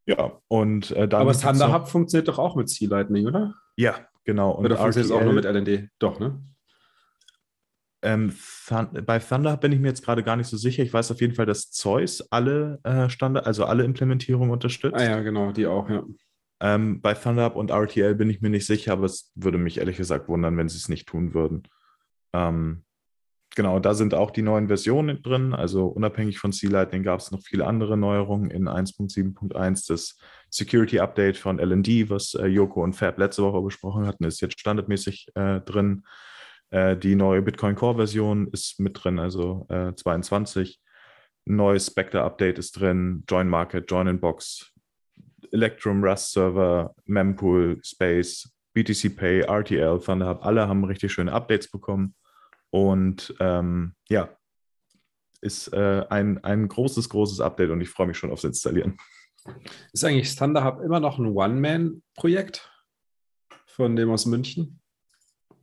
Ja, und äh, dann. Aber Thunder Hub funktioniert doch auch mit C-Lightning, oder? Ja, genau. Und Oder funktioniert es auch nur mit LND? Doch, ne? Ähm, Thun bei Thunder bin ich mir jetzt gerade gar nicht so sicher. Ich weiß auf jeden Fall, dass Zeus alle äh, Standard, also alle Implementierungen unterstützt. Ah ja, genau, die auch, ja. Ähm, bei ThunderHub und RTL bin ich mir nicht sicher, aber es würde mich ehrlich gesagt wundern, wenn sie es nicht tun würden. Ähm, genau, da sind auch die neuen Versionen drin. Also unabhängig von C-Lightning gab es noch viele andere Neuerungen in 1.7.1. Das Security Update von LND, was äh, Joko und Fab letzte Woche besprochen hatten, ist jetzt standardmäßig äh, drin. Äh, die neue Bitcoin Core-Version ist mit drin, also äh, 22. Ein neues Spectre-Update ist drin, Join Market, Join in Box, Electrum, Rust Server, Mempool, Space, BTC Pay, RTL, ThunderHub, alle haben richtig schöne Updates bekommen. Und ähm, ja, ist äh, ein, ein großes, großes Update und ich freue mich schon aufs Installieren. Ist eigentlich Thunder Hub immer noch ein One-Man-Projekt von dem aus München?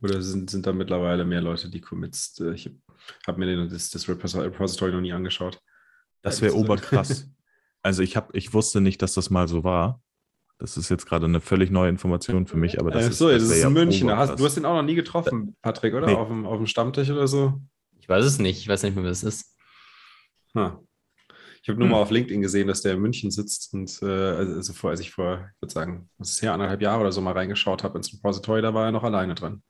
Oder sind, sind da mittlerweile mehr Leute, die Commits? äh, Ich habe mir den, das, das Repository noch nie angeschaut. Das wäre oberkrass. Also ich, hab, ich wusste nicht, dass das mal so war. Das ist jetzt gerade eine völlig neue Information für mich, aber das ist, so, das, ist ja in München. Da oberkrass. Hast, du hast den auch noch nie getroffen, Patrick, oder? Nee. Auf, dem, auf dem Stammtisch oder so? Ich weiß es nicht. Ich weiß nicht mehr, wer es ist. Ha. Ich habe nur Hm. mal auf LinkedIn gesehen, dass der in München sitzt und äh, also vor, als ich vor, ich würde sagen, was ist her, anderthalb Jahre oder so mal reingeschaut habe ins Repository, da war er noch alleine dran.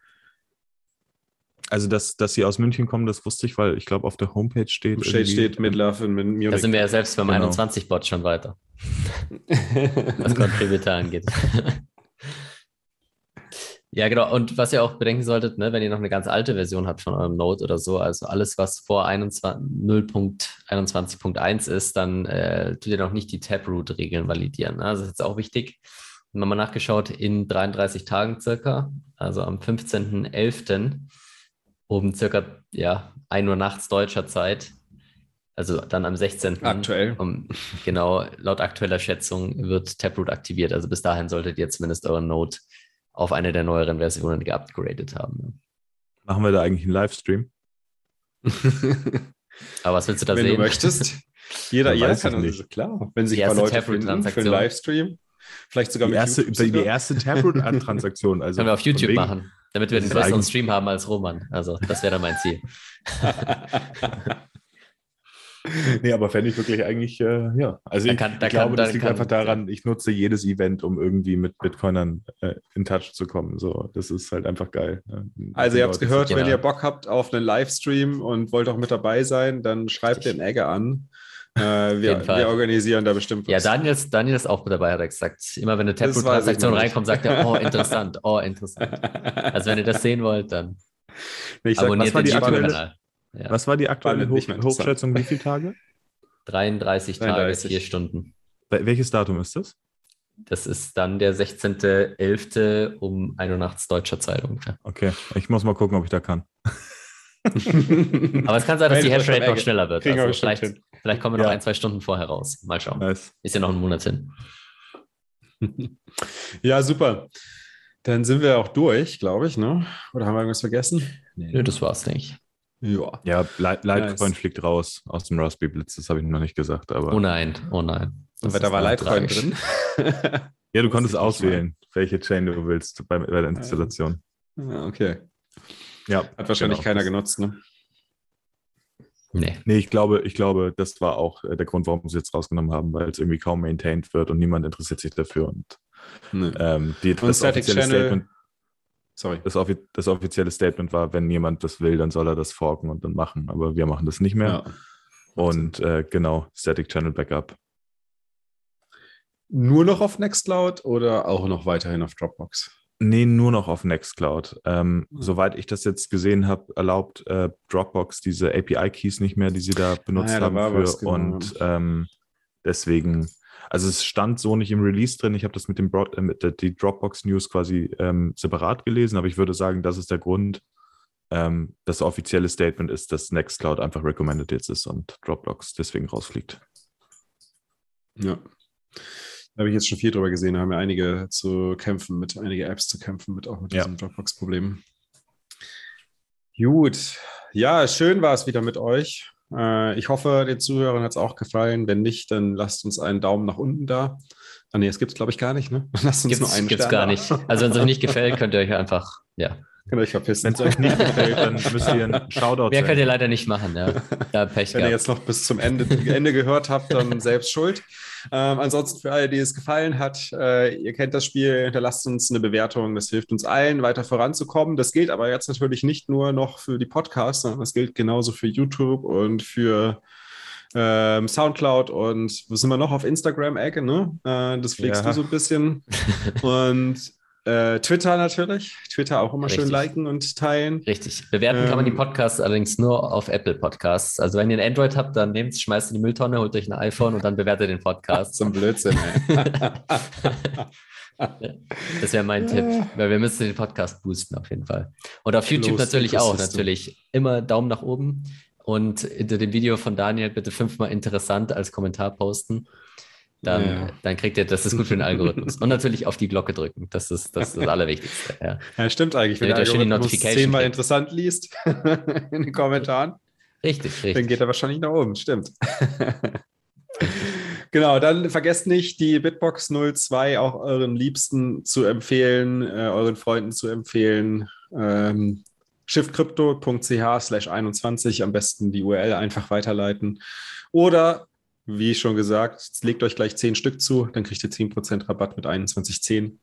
Also, dass, dass sie aus München kommen, das wusste ich, weil ich glaube, auf der Homepage steht. Irgendwie- steht Midlove in Mun- Munich. Da sind wir ja selbst beim Genau. 21-Bot schon weiter, was Contributor angeht. Ja, genau. Und was ihr auch bedenken solltet, ne, wenn ihr noch eine ganz alte Version habt von eurem Node oder so, also alles, was vor 21 0.21.1 ist, dann äh, tut ihr noch nicht die Taproot-Regeln validieren. Ne? Also das ist jetzt auch wichtig. Wir haben mal nachgeschaut, in 33 Tagen circa, also am 15.11. um circa ja, 1 Uhr nachts deutscher Zeit, also dann am 16. Aktuell. Um, genau, laut aktueller Schätzung wird Taproot aktiviert. Also bis dahin solltet ihr zumindest euren Node auf eine der neueren Versionen geupgradet haben. Machen wir da eigentlich einen Livestream? Aber was willst du da Wenn sehen? du möchtest. Jeder, jeder kann es das nicht. klar. Wenn sich Die erste Leute finden für einen Taproot-Transaktion. Livestream. Vielleicht sogar Die mit erste, YouTube die erste Taproot-Transaktion. Also Können wir auf YouTube machen, damit wir Das einen besseren Stream haben als Roman. Also, das wäre dann mein Ziel. nee, aber fände ich wirklich eigentlich, äh, ja. Also Da ich, kann- da ich glaube, kann- das da liegt kann- einfach daran, ich nutze jedes Event, um irgendwie mit Bitcoinern äh, in Touch zu kommen. So, das ist halt einfach geil. ne? Also ihr habt es gehört, zu- wenn Genau. ihr Bock habt auf einen Livestream und wollt auch mit dabei sein, dann schreibt den Egge an. Äh, wir, wir organisieren da bestimmt Ja, was. Daniel ist, Daniel ist auch mit dabei, hat er gesagt. Immer wenn eine Taproot-Transaktion reinkommt, sagt er, oh, interessant, oh, interessant. Also, wenn ihr das sehen wollt, dann Nee, ich sag, abonniert was war den die aktuelle- YouTube-Kanal. Ja. Was war die aktuelle Hoch. Hochschätzung? Wie viele Tage? 33 Tage, 33. 4 Stunden. Wel- Welches Datum ist das? Das ist dann der 16.11. um 1 Uhr nachts deutscher Zeit ungefähr. Okay, ich muss mal gucken, ob ich da kann. Aber es kann sein, dass die Hashrate noch schneller wird. Also vielleicht. Vielleicht kommen wir noch Ja. ein, zwei Stunden vorher raus. Mal schauen. Nice. Ist ja noch ein Monat hin. ja, super. Dann sind wir auch durch, glaube ich, ne? Oder haben wir irgendwas vergessen? Nö, das war's, denke ich. Ja. Ja, Li- Litecoin Nice. fliegt raus aus dem Raspberry Blitz, das habe ich noch nicht gesagt. Aber Oh nein, oh nein. Und Das da war Litecoin tragisch. drin. ja, du konntest auswählen, welche Chain du willst bei, bei der Installation. Ja, okay. Ja, Hat wahrscheinlich genau. keiner genutzt, ne? Nee. Nee, ich glaube, ich glaube, das war auch äh, der Grund, warum sie es jetzt rausgenommen haben, weil es irgendwie kaum maintained wird und niemand interessiert sich dafür. Und Nee. ähm, die, Und das, Static offizielle Channel- Statement, Sorry. das, offi das offizielle Statement war, wenn jemand das will, dann soll er das forken und dann machen. Aber wir machen das nicht mehr. Ja. Und äh, genau, Static Channel Backup. Nur noch auf Nextcloud oder auch noch weiterhin auf Dropbox? Nee, nur noch auf Nextcloud. Ähm, Hm. Soweit ich das jetzt gesehen habe, erlaubt äh, Dropbox diese API-Keys nicht mehr, die sie da benutzt Ah ja, da haben. war Für, was, genau. Und ähm, deswegen, also es stand so nicht im Release drin. Ich habe das mit dem Broad, äh, mit der, die Dropbox-News quasi ähm, separat gelesen, aber ich würde sagen, das ist der Grund. Ähm, das offizielle Statement ist, dass Nextcloud einfach recommended jetzt ist und Dropbox deswegen rausfliegt. Ja. Da habe ich jetzt schon viel drüber gesehen. Da haben ja einige zu kämpfen mit, einige Apps zu kämpfen mit, auch mit Ja. diesem Dropbox-Problem. Gut. Ja, schön war es wieder mit euch. Äh, ich hoffe, den Zuhörern hat es auch gefallen. Wenn nicht, dann lasst uns einen Daumen nach unten da. Ah, nee, es gibt es, glaube ich, gar nicht, ne? Lasst uns nur Gibt's, einen gibt's Stern gar da. nicht. Also, wenn es euch nicht gefällt, könnt ihr euch einfach, ja. Könnt ihr euch verpissen. Wenn es euch nicht gefällt, dann müsst ihr einen Shoutout Mehr könnt ihr leider nicht machen, ja. Da Pech Wenn ihr gehabt. jetzt noch bis zum Ende, Ende gehört habt, dann selbst schuld. Ähm, ansonsten für alle, die es gefallen hat, äh, ihr kennt das Spiel, hinterlasst uns eine Bewertung. Das hilft uns allen, weiter voranzukommen. Das gilt aber jetzt natürlich nicht nur noch für die Podcasts, sondern das gilt genauso für YouTube und für ähm, Soundcloud und wo sind wir noch auf Instagram, Ecke, ne? Äh, das pflegst Ja. du so ein bisschen. und äh, Twitter natürlich. Twitter auch immer schön Richtig. liken und teilen. Richtig. Bewerten kann man die Ähm, Podcasts allerdings nur auf Apple Podcasts. Also wenn ihr ein Android habt, dann nehmt schmeißt in die Mülltonne, holt euch ein iPhone und dann bewertet den Podcast. Zum Blödsinn, ey. Das wäre mein Tipp, weil wir müssen den Podcast boosten auf jeden Fall. Und auf YouTube Closed natürlich auch, natürlich immer Daumen nach oben und hinter dem Video von Daniel bitte fünfmal interessant als Kommentar posten. Dann, Ja. dann kriegt ihr, das ist gut für den Algorithmus. Und natürlich auf die Glocke drücken. Das ist das, ist das Allerwichtigste. Ja. Ja, stimmt eigentlich. Wenn Damit der er Algorithmus Notification zehnmal interessant liest in den Kommentaren, Richtig, dann richtig. geht er wahrscheinlich nach oben. Stimmt. genau, dann vergesst nicht, die Bitbox 02 auch euren Liebsten zu empfehlen, äh, euren Freunden zu empfehlen. Ähm, shiftcrypto.ch slash 21 am besten die URL einfach weiterleiten. Oder, wie schon gesagt, legt euch gleich 10 Stück zu, dann kriegt ihr 10% Rabatt mit 2110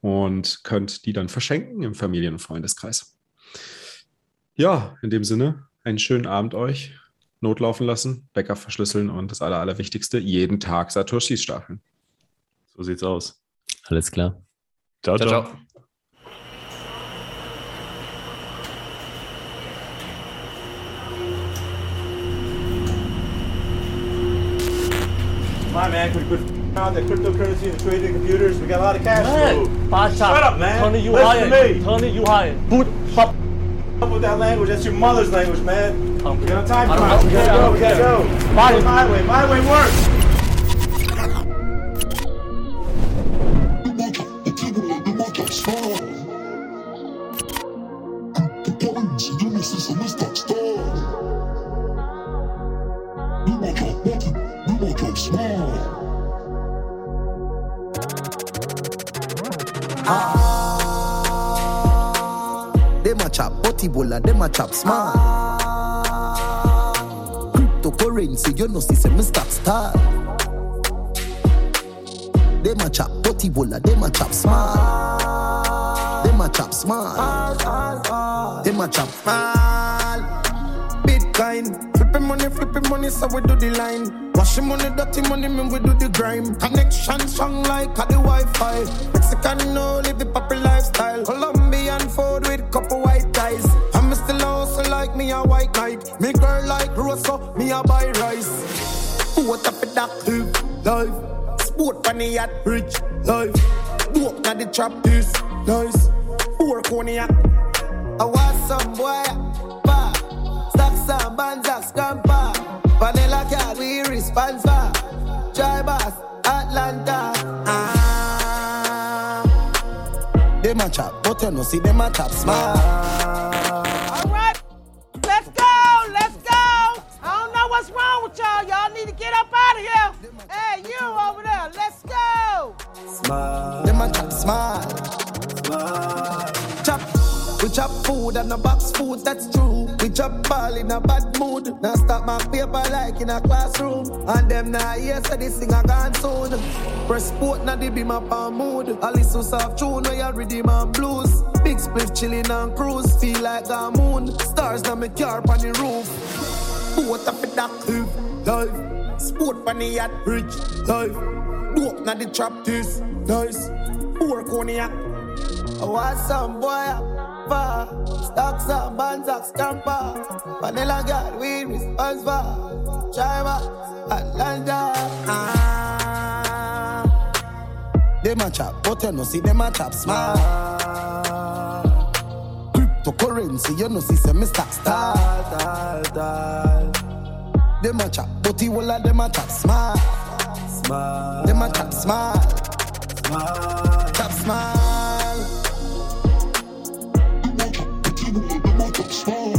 und könnt die dann verschenken im Familien- und Freundeskreis. Ja, in dem Sinne, einen schönen Abend euch. Notlaufen lassen, Backup verschlüsseln und das Aller, Allerwichtigste, jeden Tag Satoshis stapeln. So sieht's aus. Alles klar. ciao. Ciao, ciao. ciao. My man, could put on the cryptocurrency and trade the computers. We got a lot of cash man, flow. Shut up, man. Tony, you Listen. To me. Tony, you hired. Boot, fuck. Up with that language. That's your mother's language, man. Hungry. Get on time. I don't, I don't, I don't, I don't, I don't, I don't, a chop butty bola, them a chop small. Cryptocurrency, you know, see, say me style. Them a chop butty bola, them a chop small. Them a chop small. Them a chop small. Bitcoin, flipping money, flipping money, so we do the line. Washing money, dirty money, me we do the grime. Connection strong like a the Wi-Fi. Mexican no live the proper lifestyle. Colombian Rosa, me a buy rice. What up with that live life? Sport on the yacht, rich life. Dope na the trap is nice. Four cognac. I want some boy, pa. Stocks and bands, scamper. Vanilla cat, we respond for. Try boss, Atlanta. Ah. Them a chop, but you know see them a chop smart. Food and a box food, that's true. We chop ball in a bad mood. Now stop my paper like in a classroom. And them now hear say this thing a gone soon. Press sport now they be my palm mood. I listen soft tune where you redeem and blues. Big split chilling on cruise. Feel like a moon. Stars now me car on the roof. Boat up in that life. Sport on the yacht, rich life. Dope na the trap this nice. Cognac. I want some boy for. Stocks up, bands up, scamper. Vanilla girl, we responsible. for. Driver, Atlanta. Ah. They match up, but you know see them match up smart. Ah. Cryptocurrency, you know see say me stack star. Dal, dal, dal. They match up, but you all of them match up smart. Smart. Them match up smart. Smart. Top smart. The